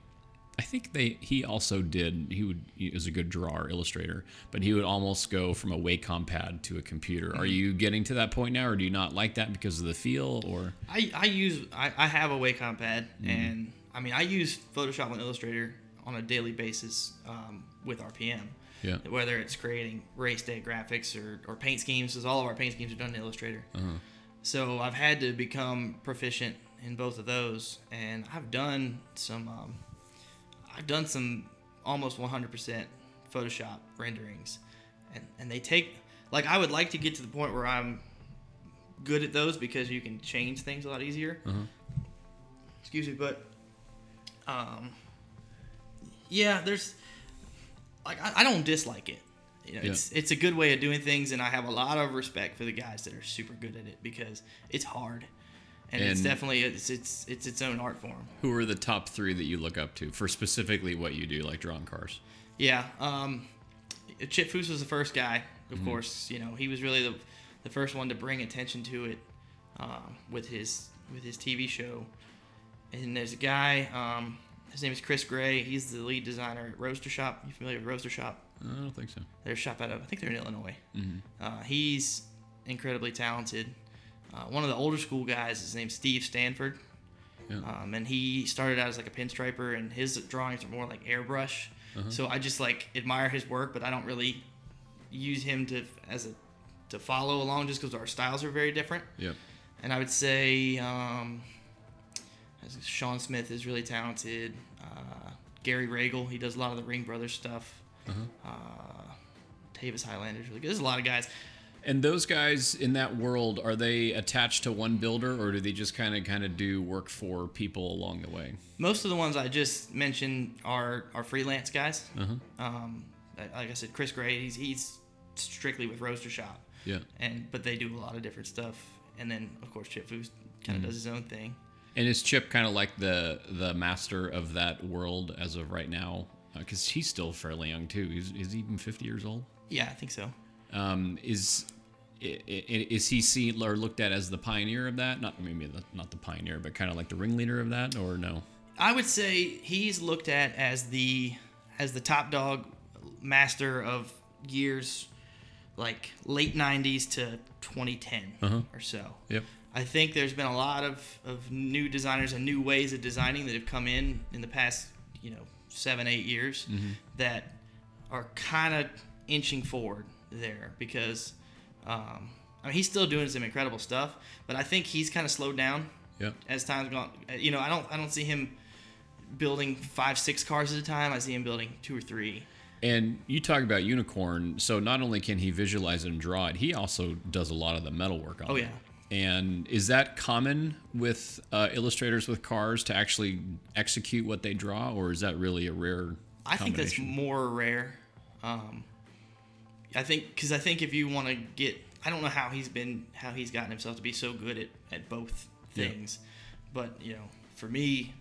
I think they he also did. He would he was a good drawer, illustrator, but he would almost go from a Wacom pad to a computer. Are you getting to that point now, or do you not like that because of the feel? Or I, I use I, I have a Wacom pad and I mean I use Photoshop and Illustrator on a daily basis um, with RPM. Yeah. Whether it's creating race day graphics or, or paint schemes, because all of our paint schemes are done in Illustrator. So I've had to become proficient in both of those, and I've done some um, I've done some almost 100% Photoshop renderings, and and they take like I would like to get to the point where I'm good at those because you can change things a lot easier. Excuse me, but um, yeah, there's like I, I don't dislike it. You know, Yeah. it's it's a good way of doing things, and I have a lot of respect for the guys that are super good at it because it's hard, and, it's definitely it's it's it's its own art form. who are the top three that you look up to for specifically what you do, like drawing cars? Yeah. Um, Chip Foose was the first guy, of course. You know, he was really the, the first one to bring attention to it um, with his with his TV show. And there's a guy. Um, his name is Chris Gray. He's the lead designer at Roadster Shop. You familiar with Roadster Shop? I don't think so. They're a shop out of I think they're in Illinois. Uh, he's incredibly talented. Uh, one of the older school guys, his name's Steve Stanford. Yeah. Um, and he started out as like a pinstriper, and his drawings are more like airbrush. So I just like admire his work, but I don't really use him to as a to follow along just because our styles are very different. Yeah. And I would say um, Sean Smith is really talented. Uh, Gary Ragle, he does a lot of the Ring Brothers stuff. Uh, Tavis Highlander's really good. There's a lot of guys. And those guys in that world, are they attached to one builder, or do they just kind of kind of do work for people along the way? Most of the ones I just mentioned are are freelance guys. Um, like I said, Chris Gray, he's he's strictly with Roadster Shop. Yeah. And but they do a lot of different stuff. And then of course Chip Foose kind of does his own thing. And is Chip kind of like the the master of that world as of right now? Because he's still fairly young too. He's is he even fifty years old? Yeah, I think so. Um, is is he seen or looked at as the pioneer of that? Not maybe the, not the pioneer, but kind of like the ringleader of that, or no? I would say he's looked at as the as the top dog master of years like late 90s to 2010 uh-huh. or so. Yep. I think there's been a lot of, of new designers and new ways of designing that have come in in the past, you know, seven, eight years mm-hmm. that are kind of inching forward there because um, I mean, he's still doing some incredible stuff, but I think he's kind of slowed down Yep. as time's gone. You know, I don't I don't see him building five, six cars at a time. I see him building two or three. And you talk about unicorn, so not only can he visualize and draw it, he also does a lot of the metal work on Oh, it. yeah. And is that common with uh, illustrators with cars to actually execute what they draw, or is that really a rare? I think that's more rare. Um, I think because I think if you want to get, I don't know how he's been, how he's gotten himself to be so good at, at both Yeah. things, but you know, for me,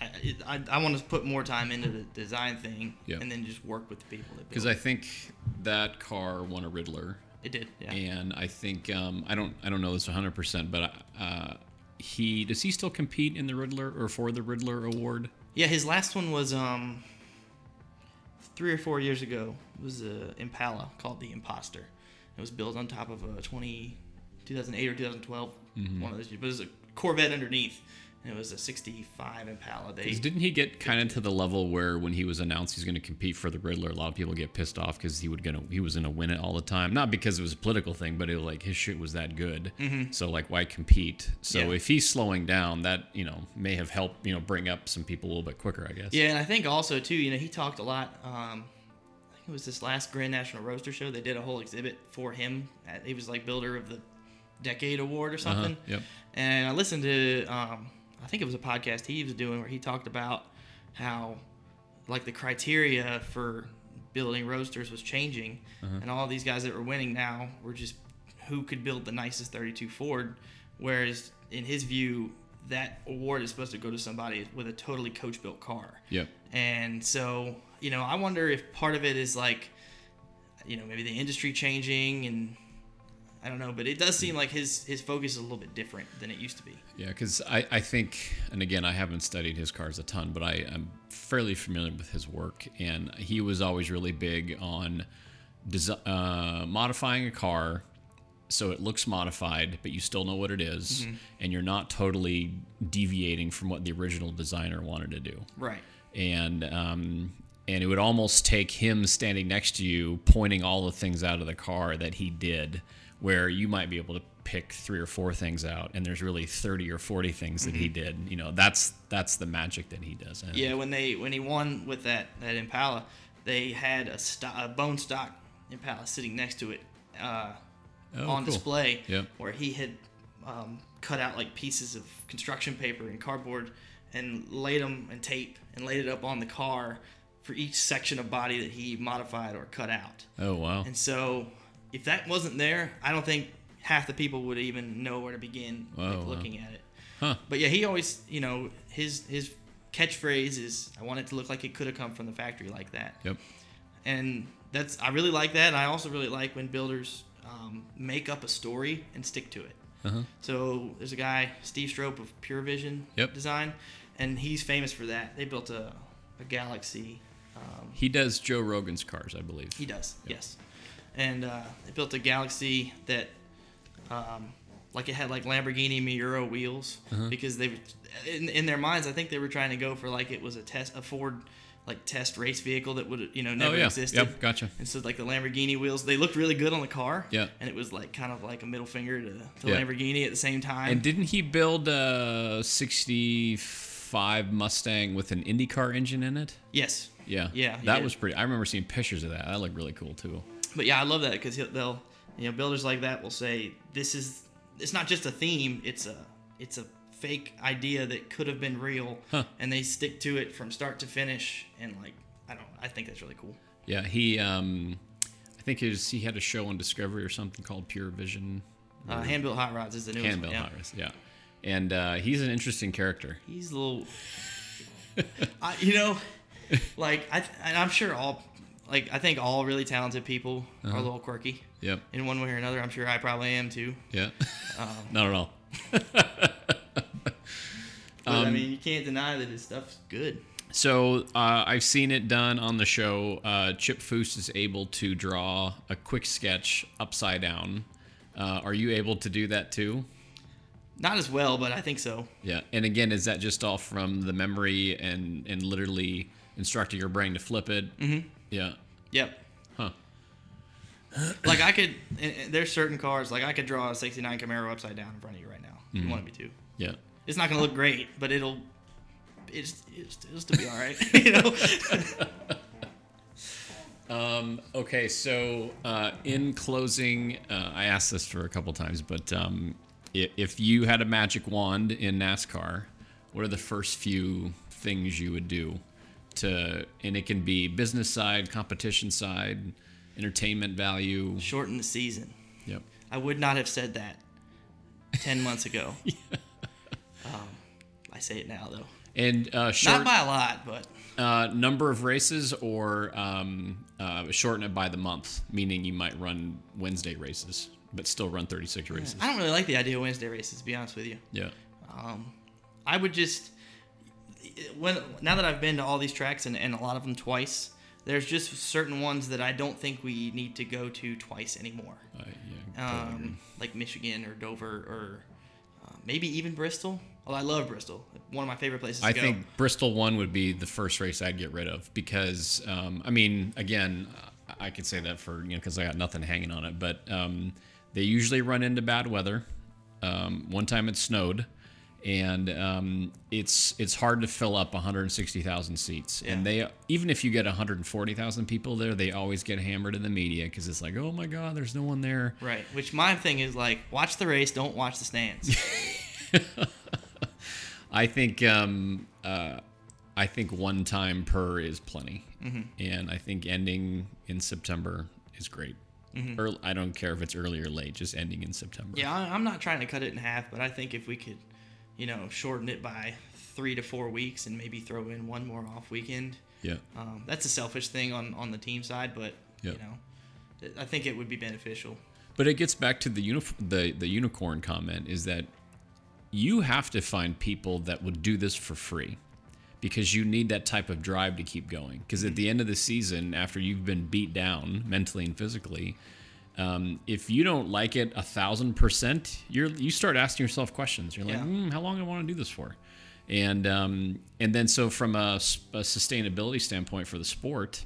I, I, I want to put more time into the design thing Yeah. and then just work with the people that because I think that car won a Ridler, it. It did, yeah. and I think um, I don't I don't know this 100, percent but uh, he does he still compete in the Ridler or for the Riddler award? Yeah, his last one was um three or four years ago. It was a Impala called the Imposter. It was built on top of a 20, 2008 or 2012, Mm-hmm. one of those. But it was a Corvette underneath. It was a 65 Impala. They didn't he get kind of to the level where when he was announced he's going to compete for the Ridler, a lot of people get pissed off because he would gonna he was going to win it all the time. Not because it was a political thing, but it was like his shit was that good. So like, why compete? So Mm-hmm. Yeah. if he's slowing down, that you know may have helped you know bring up some people a little bit quicker, I guess. Yeah, and I think also too, you know, he talked a lot. Um, I think it was this last Grand National Roadster show. They did a whole exhibit for him. He was like builder of the decade award or something. Uh-huh, yep. And I listened to, um, I think it was a podcast he was doing where he talked about how, like, the criteria for building roasters was changing, Uh-huh. and all these guys that were winning now were just who could build the nicest 32 Ford, whereas in his view, that award is supposed to go to somebody with a totally coach built car. Yeah. And so, you know, I wonder if part of it is like, you know, maybe the industry changing and I don't know, but it does seem like his his focus is a little bit different than it used to be. Yeah, because I, I think, and again, I haven't studied his cars a ton, but I am fairly familiar with his work, and he was always really big on desi- uh, modifying a car so it looks modified, but you still know what it is, and you're not totally deviating from what the original designer wanted to do Right. and um, and it would almost take him standing next to you, pointing all the things out of the car that he did, where you might be able to pick three or four things out, and there's really thirty or forty things that he did. You know, that's that's the magic that he does. Think. Yeah, when they when he won with that that Impala, they had a, a bone stock Impala sitting next to it uh, Oh, on cool. display, Yep. where he had um, cut out like pieces of construction paper and cardboard and laid them and tape and laid it up on the car for each section of body that he modified or cut out. Oh wow. And so, if that wasn't there, I don't think half the people would even know where to begin like, Wow, looking at it. Huh. But yeah, he always, you know, his his catchphrase is, "I want it to look like it could have come from the factory like that." Yep. And that's I really like that. And I also really like when builders um, make up a story and stick to it. Uh-huh. So there's a guy, Steve Strope of Pure Vision Yep. Design, and he's famous for that. They built a, a Galaxy. Um, He does Joe Rogan's cars, I believe. he does, yes. And uh, they built a Galaxy that, um, like it had like Lamborghini Miura wheels Uh-huh. because they, in, in their minds, I think they were trying to go for like it was a test, a Ford, like test race vehicle that would you know never oh yeah. existed. Yep. Gotcha. And so like the Lamborghini wheels, they looked really good on the car. Yeah. And it was like kind of like a middle finger to, to Yeah. Lamborghini at the same time. And didn't he build a '65 Mustang with an IndyCar engine in it? yes. Yeah. Yeah, That was pretty. I remember seeing pictures of that. That looked really cool too. But yeah, I love that because they'll, you know, builders like that will say this is, it's not just a theme, it's a, it's a fake idea that could have been real, Huh. and they stick to it from start to finish, and like, I don't, I think that's really cool. Yeah, he um I think it was, he had a show on Discovery or something called Pure Vision. Uh, hand built hot rods is the newest Hand one. Yeah. hot rods, yeah. And uh, he's an interesting character. He's a little, *laughs* I, you know, like I, and I'm sure all, like I think all really talented people are a little quirky Yep. in one way or another. I'm sure I probably am too. Yeah. Um, *laughs* Not at all. *laughs* But I Um, mean, you can't deny that his stuff's good. So uh, I've seen it done on the show. Uh, Chip Foose is able to draw a quick sketch upside down. Uh, are you able to do that too? Not as well, but I think so. Yeah. And again, is that just all from the memory and and literally instructing your brain to flip it? Mm-hmm. Yeah. Yep. Huh. like I could, and- and there's certain cars like I could draw a '69 Camaro upside down in front of you right now. If you wanted me to. Yeah. It's not gonna look great, but it'll, it's, it's, it'll still be all right. *laughs* you know. *laughs* Um, okay, so uh, in closing, uh, I asked this for a couple times, but um, i- if you had a magic wand in NASCAR, what are the first few things you would do to, and it can be business side, competition side, entertainment value. Shorten the season. Yep. I would not have said that ten months ago. *laughs* um, I say it now though. And uh, short, Not by a lot, but uh, number of races or um, uh, shorten it by the month, meaning you might run Wednesday races, but still run 36 races. I don't really like the idea of Wednesday races. To be honest with you, Yeah. um, I would just when now that I've been to all these tracks and, and a lot of them twice, there's just certain ones that I don't think we need to go to twice anymore. Uh, yeah. Um, like Michigan or Dover or uh, maybe even Bristol. Well, I love Bristol. One of my favorite places to I think Bristol one would be the first race I'd get rid of because, um, I mean, again, I could say that for you know because I got nothing hanging on it, but um, they usually run into bad weather. Um, one time it snowed, and um, it's it's hard to fill up 160,000 seats. And they even if you get 140,000 people there, they always get hammered in the media because it's like, oh my God, there's no one there. Right. Which my thing is like, watch the race, don't watch the stands. *laughs* I think um, uh, I think one time per is plenty, Mhm. and I think ending in September is great. Mhm. Earl- I don't care if it's early or late, just ending in September. yeah, I- I'm not trying to cut it in half, but I think if we could, you know, shorten it by three to four weeks and maybe throw in one more off weekend. Yeah. Um, that's a selfish thing on on the team side, but Yeah. you know, I think it would be beneficial. But it gets back to the unif- the the unicorn comment is that you have to find people that would do this for free because you need that type of drive to keep going. Because at the end of the season, after you've been beat down mentally and physically, um, if you don't like it a thousand percent, you're you start asking yourself questions. You're like, Yeah. hmm, how long do I want to do this for? And um, and then so from a sustainability standpoint for the sport,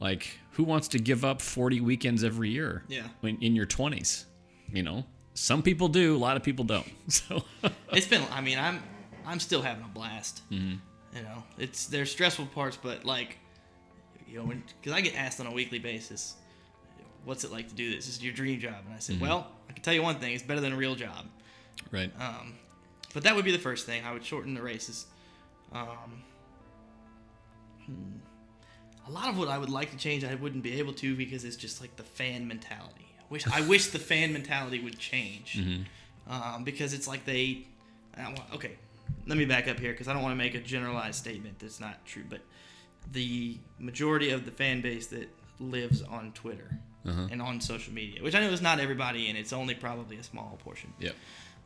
like who wants to give up 40 weekends every year? Yeah. When in your 20s, you know, some people do, a lot of people don't. *laughs* So it's been. I mean, I'm I'm still having a blast. Mhm. You know, it's there's stressful parts, but like, you know, because I get asked on a weekly basis, what's it like to do this? This is your dream job, and I said, Mhm. well, I can tell you one thing: it's better than a real job. right. Um, but that would be the first thing. I would shorten the races. Um, hmm. A lot of what I would like to change, I wouldn't be able to because it's just like the fan mentality. I wish I wish the fan mentality would change Mhm. um, because it's like they. Want, okay, let me back up here because I don't want to make a generalized statement that's not true, but the majority of the fan base that lives on Twitter Uh-huh. and on social media, which I know is not everybody, and it's only probably a small portion. Yep.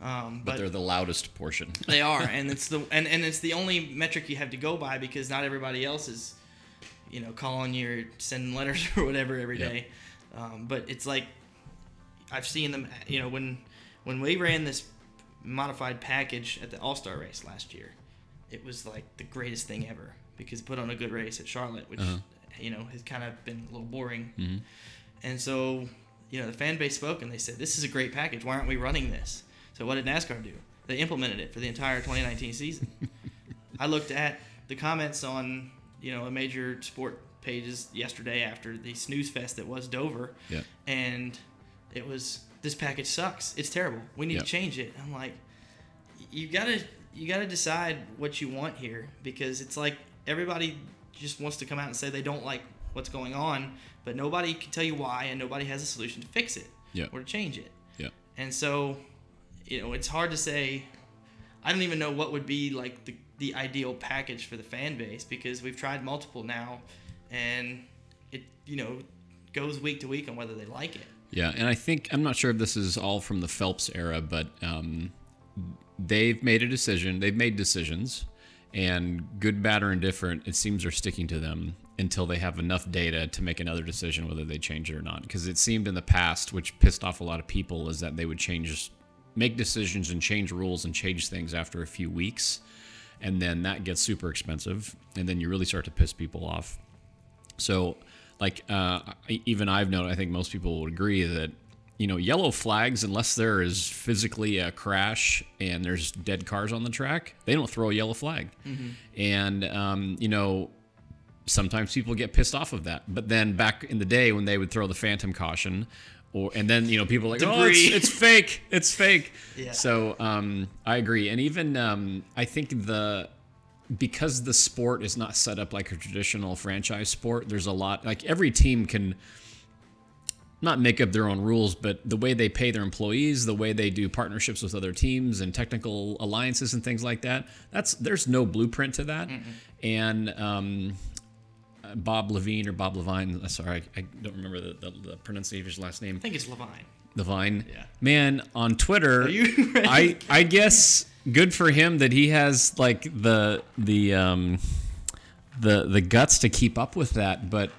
Um, But, they're the loudest portion. *laughs* they are, and it's *laughs* the and, and it's the only metric you have to go by because not everybody else is, you know, calling you or sending letters *laughs* or whatever every Yeah. day. Um, but it's like I've seen them. You know, when when we ran this modified package at the All Star race last year, it was like the greatest thing ever because put on a good race at Charlotte, which Uh-huh. you know has kind of been a little boring. Mhm. And so, you know, the fan base spoke and they said, "This is a great package. Why aren't we running this?" So what did NASCAR do? They implemented it for the entire 2019 season. *laughs* I looked at the comments on, you know, a major sport pages yesterday after the snooze fest that was Dover, Yeah. and it was this package sucks. It's terrible. We need Yeah. to change it. I'm like, you gotta you gotta decide what you want here because it's like everybody just wants to come out and say they don't like what's going on, but nobody can tell you why, and nobody has a solution to fix it Yeah. or to change it. Yeah. And so, you know, it's hard to say. I don't even know what would be like the, the ideal package for the fan base because we've tried multiple now, and it you know goes week to week on whether they like it. Yeah, and I think I'm not sure if this is all from the Phelps era, but um, they've made a decision. They've made decisions, and good, bad, or indifferent, it seems are sticking to them until they have enough data to make another decision whether they change it or not. Because it seemed in the past, which pissed off a lot of people, is that they would change, make decisions and change rules and change things after a few weeks, and then that gets super expensive, and then you really start to piss people off. So, like, uh, even I've known, I think most people would agree that, you know, yellow flags, unless there is physically a crash and there's dead cars on the track, they don't throw a yellow flag. Mhm. And, um, you know, sometimes people get pissed off of that. But then back in the day when they would throw the phantom caution, or and then you know people are like, oh, it's, it's fake, it's fake. *laughs* Yeah. So um, I agree, and even um, I think the because the sport is not set up like a traditional franchise sport. There's a lot like every team can not make up their own rules, but the way they pay their employees, the way they do partnerships with other teams and technical alliances and things like that. That's there's no blueprint to that. And um, uh, Bob Leavine or Bob Leavine, uh, sorry, I, I don't remember the, the, the pronunciation of his last name. I think it's Leavine. Leavine. Yeah. Man, on Twitter, Are you *laughs* ready? I I guess good for him that he has like the the um the the guts to keep up with that, but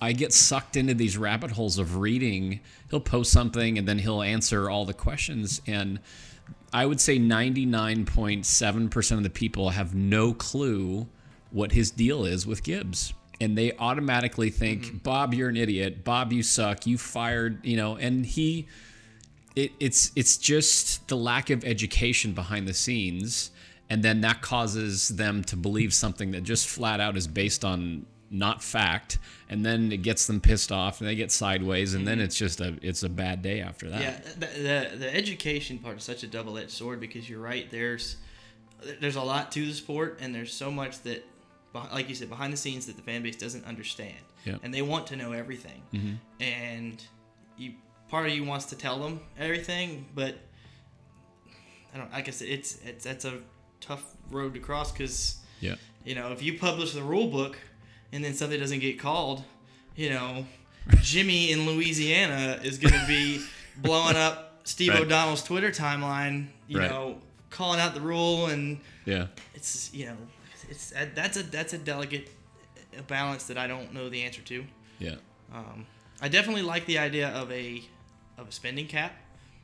I get sucked into these rabbit holes of reading. He'll post something and then he'll answer all the questions and I would say 99.7% of the people have no clue what his deal is with Gibbs. And they automatically think, mm-hmm. Bob, you're an idiot. Bob, you suck. You fired, you know, and he it, it's it's just the lack of education behind the scenes and then that causes them to believe something that just flat out is based on not fact and then it gets them pissed off and they get sideways and then mm-hmm. it's just a it's a bad day after that Yeah, the, the the education part is such a double edged sword because you're right. There's there's a lot to the sport, and there's so much that, like you said, behind the scenes that the fan base doesn't understand, Yeah. and they want to know everything. Mm-hmm. And you, part of you wants to tell them everything, but I don't. Like I said, it's it's that's a tough road to cross because yeah you know if you publish the rule book and then something doesn't get called, you know, *laughs* Jimmy in Louisiana is going to be *laughs* blowing up Steve Right. O'Donnell's Twitter timeline, you Right. know, calling out the rule, and yeah it's you know, it's that's a that's a delicate uh, balance that I don't know the answer to. yeah Um, I definitely like the idea of a of a spending cap.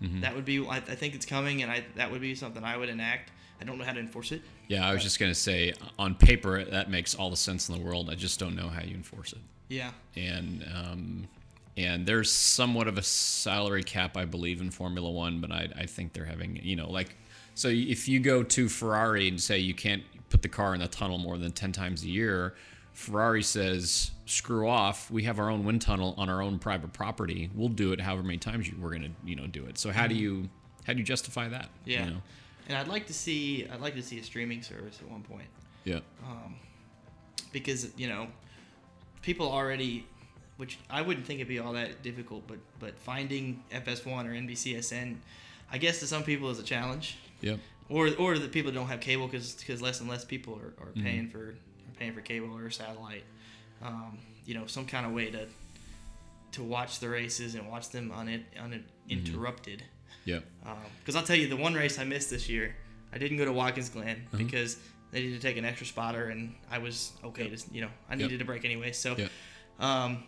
Mm-hmm. That would be I, I think it's coming, and I that would be something I would enact. I don't know how to enforce it. yeah i was just going to say on paper that makes all the sense in the world i just don't know how you enforce it Yeah. and um, and there's somewhat of a salary cap, I believe, in Formula One, but I, I think they're having, you know, like, so if you go to Ferrari and say you can't put the car in the tunnel more than 10 times a year, Ferrari says, screw off. We have our own wind tunnel on our own private property. We'll do it however many times you, we're going to, you know, do it. So how do you, how do you justify that? Yeah. You know? And I'd like to see I'd like to see a streaming service at one point Yeah. Um, because you know people already which I wouldn't think it'd be all that difficult but but finding FS1 or NBCSN I guess to some people is a challenge Yep. or or the people don't have cable because less and less people are, are paying for are paying for cable or satellite um, you know some kind of way to to watch the races and watch them un, uninterrupted Yep. because I'll tell you, the one race I missed this year, I didn't go to Watkins Glen because they needed to take an extra spotter, and I was okay to, you know, I needed a break anyway. So, Yep. um,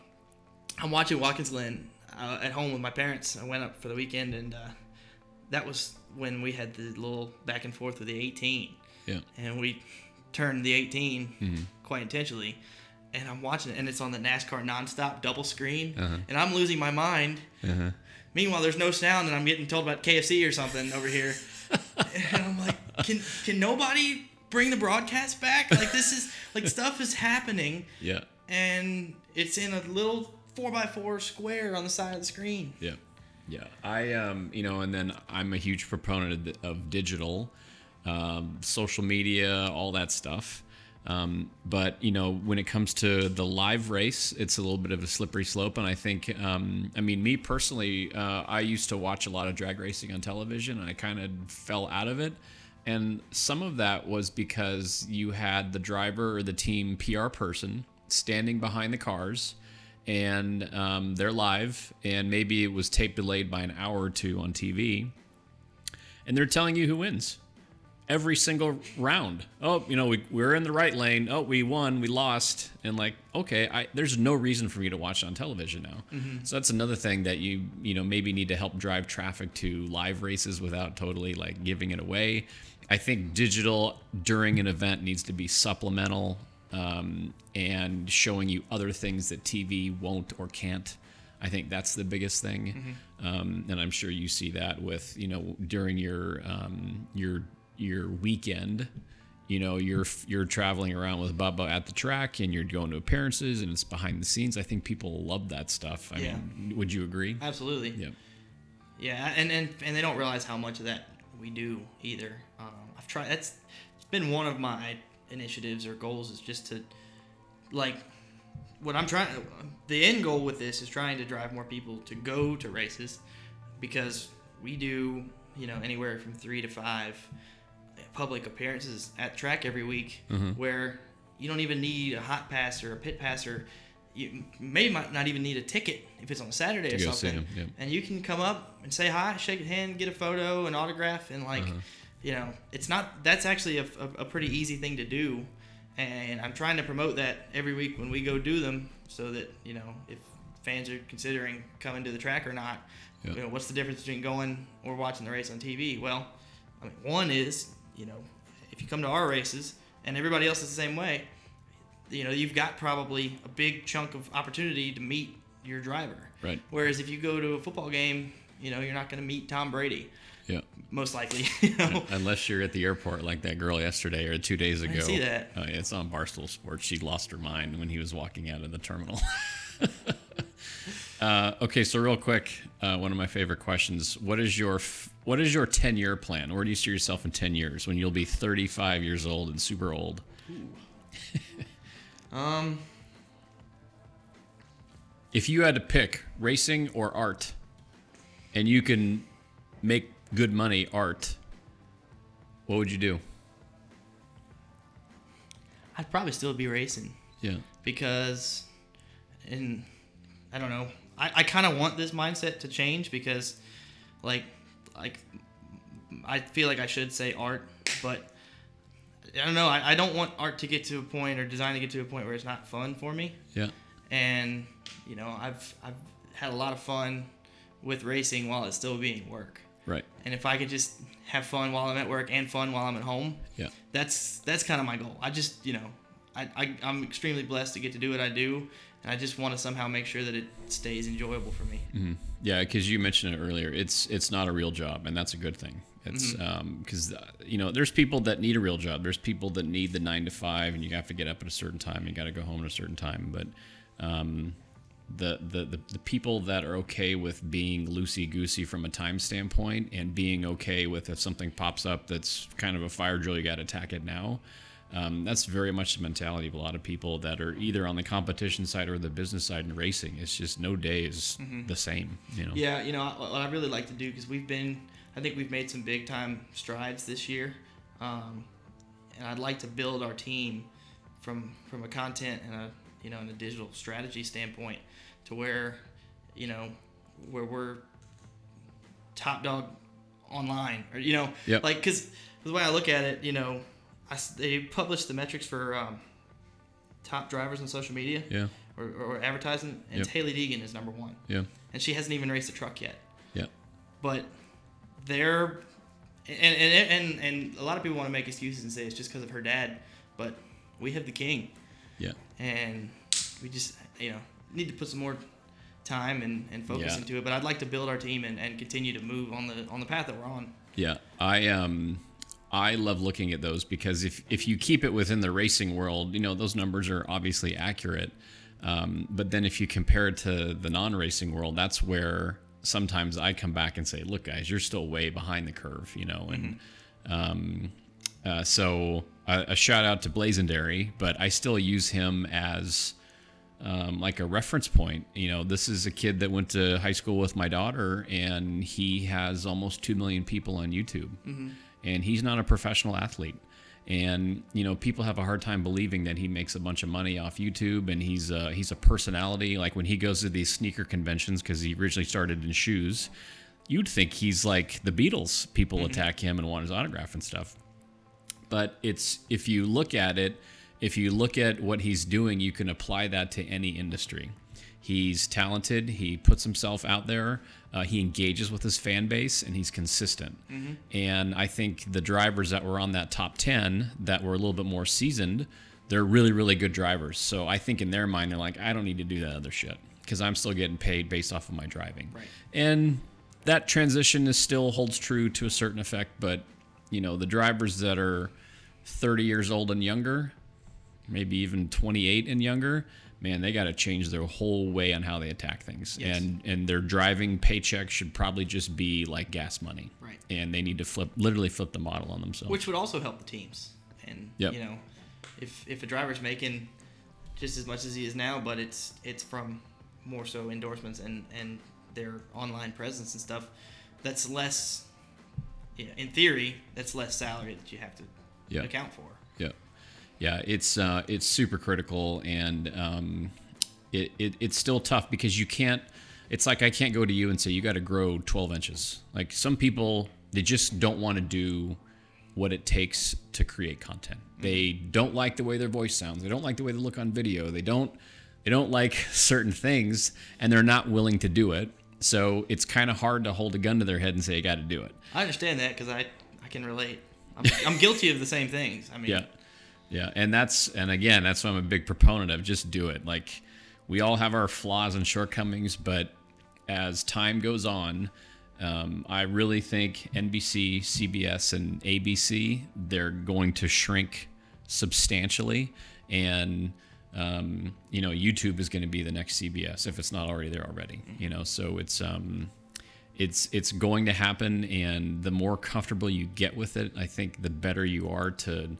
I'm watching Watkins Glen uh, at home with my parents. I went up for the weekend, and uh, that was when we had the little back and forth with the 18, Yeah. and we turned the 18 mm-hmm. quite intentionally. And I'm watching it, and it's on the NASCAR nonstop double screen, uh-huh. and I'm losing my mind. Uh-huh. Meanwhile, there's no sound, and I'm getting told about KFC or something over here. *laughs* and I'm like, can can nobody bring the broadcast back? Like this is like stuff is happening, Yeah. and it's in a little four by four square on the side of the screen. Yeah, yeah. I um, you know, and then I'm a huge proponent of, of digital, um, social media, all that stuff. Um, but you know, when it comes to the live race, it's a little bit of a slippery slope. And I think, um, I mean, me personally, uh, I used to watch a lot of drag racing on television, and I kind of fell out of it. And some of that was because you had the driver or the team PR person standing behind the cars and um, they're live, and maybe it was tape delayed by an hour or two on TV, and they're telling you who wins every single round. Oh, you know, we, we're in the right lane. Oh, we won, we lost, and like, okay, I, there's no reason for me to watch on television now. So that's another thing that you you know maybe need to help drive traffic to live races without totally like giving it away. I think digital during an event needs to be supplemental um, and showing you other things that TV won't or can't. I think that's the biggest thing, um, and I'm sure you see that with you know during your um, your your weekend, you know you're you're traveling around with Bubba at the track and you're going to appearances and it's behind the scenes. I think people love that stuff. I Yeah. mean, would you agree? Absolutely. Yeah. Yeah, and, and and they don't realize how much of that we do either. Um, I've tried. That's it's been one of my initiatives or goals is just to like what I'm trying. The end goal with this is trying to drive more people to go to races because we do you know anywhere from three to five public appearances at track every week Mhm. where you don't even need a hot pass or a pit pass or you may might not even need a ticket if it's on a Saturday To or something. And you can come up and say hi, shake a hand, get a photo, an autograph, and like, Uh-huh. You know, it's not. That's actually a, a, a pretty easy thing to do, and I'm trying to promote that every week when we go do them, so that you know if fans are considering coming to the track or not, Yep. you know, what's the difference between going or watching the race on TV? Well, I mean, one is you know, if you come to our races and everybody else is the same way, you know, you've got probably a big chunk of opportunity to meet your driver. Right. Whereas if you go to a football game, you know, you're not going to meet Tom Brady, Yeah. most likely. *laughs* You know? Unless you're at the airport like that girl yesterday or two days ago. didn't see that. Uh, it's on Barstool Sports. She lost her mind when he was walking out of the terminal. *laughs* uh, okay, so real quick, uh, one of my favorite questions: What is your f- what is your ten year plan? Where do you see yourself in ten years when you'll be 35 years old and super old? Um, If you had to pick racing or art, and you can make good money art, what would you do? I'd probably still be racing. Yeah. Because, and I don't know, I, I kind of want this mindset to change because, like, like I feel like I should say art, but I don't know. I, I don't want art to get to a point or design to get to a point where it's not fun for me. Yeah. And you know, I've I've had a lot of fun with racing while it's still being work. And if I could just have fun while I'm at work and fun while I'm at home, Yeah. that's that's kind of my goal. I just you know, I, I I'm extremely blessed to get to do what I do, and I just want to somehow make sure that it stays enjoyable for me. hmm Yeah, because you mentioned it earlier. It's it's not a real job, and that's a good thing. It's because you know there's people that need a real job. There's people that need the nine to five, and you have to get up at a certain time. And you got to go home at a certain time. But um, the, the the the people that are okay with being loosey goosey from a time standpoint, and being okay with if something pops up that's kind of a fire drill, you got to attack it now. Um, that's very much the mentality of a lot of people that are either on the competition side or the business side in racing. It's just no day is Mhm. the same. You know. Yeah, you know what I really like to do because we've been, I think we've made some big time strides this year, um, and I'd like to build our team from from a content and a you know and a digital strategy standpoint to where you know where we're top dog online or you know Yep. like because the way I look at it, you know, I they publish the metrics for um, top drivers on social media Yeah. or, or advertising, and Yep. Hailie Deegan is number one Yeah. and she hasn't even raced a truck yet. Yeah. But they're and and and, and a lot of people want to make excuses and say it's just because of her dad, but we have the king, Yeah. and we just you know need to put some more time and, and focus Yeah. into it. But I'd like to build our team and, and continue to move on the on the path that we're on. Yeah, I um, I love looking at those because if if you keep it within the racing world, you know those numbers are obviously accurate. Um, but then if you compare it to the non-racing world, that's where sometimes I come back and say, "Look, guys, you're still way behind the curve," you know. And um, uh, so a, a shout out to Blazendary, but I still use him as um, like a reference point. You know, this is a kid that went to high school with my daughter, and he has almost two million people on YouTube, Mhm. and he's not a professional athlete. And you know, people have a hard time believing that he makes a bunch of money off YouTube, and he's a, he's a personality. Like when he goes to these sneaker conventions, because he originally started in shoes, you'd think he's like the Beatles. People attack him and want his autograph and stuff but it's if you look at it if you look at what he's doing you can apply that to any industry. He's talented. He puts himself out there. Uh, he engages with his fan base and he's consistent. Mhm. and i think the drivers that were on that top 10 that were a little bit more seasoned they're really really good drivers. So i think in their mind they're like i don't need to do that other shit because i'm still getting paid based off of my driving. Right. and that transition is still holds true to a certain effect but you know the drivers that are 30 years old and younger, maybe even 28 and younger, man, they got to change their whole way on how they attack things. Yes. And and their driving paycheck should probably just be like gas money. Right. And they need to flip, literally flip the model on themselves. which would also help the teams. And Yep. you know, if if a driver's making just as much as he is now, but it's it's from more so endorsements and and their online presence and stuff, that's less. Yeah, in theory, that's less salary that you have to Yeah. account for. Yeah, it's uh, it's super critical, and um, it, it it's still tough because you can't. It's like I can't go to you and say you got to grow 12 inches. Like some people, they just don't want to do what it takes to create content. They don't like the way their voice sounds. They don't like the way they look on video. They don't they don't like *laughs* certain things, and they're not willing to do it. So it's kind of hard to hold a gun to their head and say, "I got to do it." I understand that because I I can relate. I'm, I'm guilty of the same things. I mean, Yeah. Yeah. And that's, and again, that's why I'm a big proponent of just do it. Like, we all have our flaws and shortcomings, but as time goes on, um, I really think NBC, CBS, and ABC, they're going to shrink substantially. And, um, you know, YouTube is going to be the next CBS if it's not already there already, you know, so it's, um, it's it's going to happen and the more comfortable you get with it i think the better you are to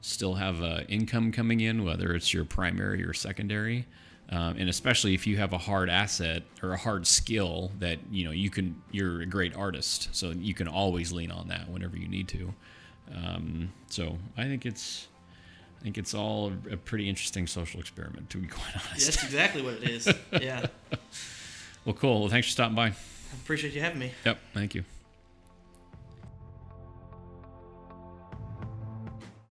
still have uh, income coming in whether it's your primary or secondary. Um, and especially if you have a hard asset or a hard skill that you know you can you're a great artist so you can always lean on that whenever you need to. Um, so i think it's i think it's all a pretty interesting social experiment to be *laughs* quite honest. That's exactly what it is. *laughs* Yeah, well cool. Well thanks for stopping by. I appreciate you having me. yep. Thank you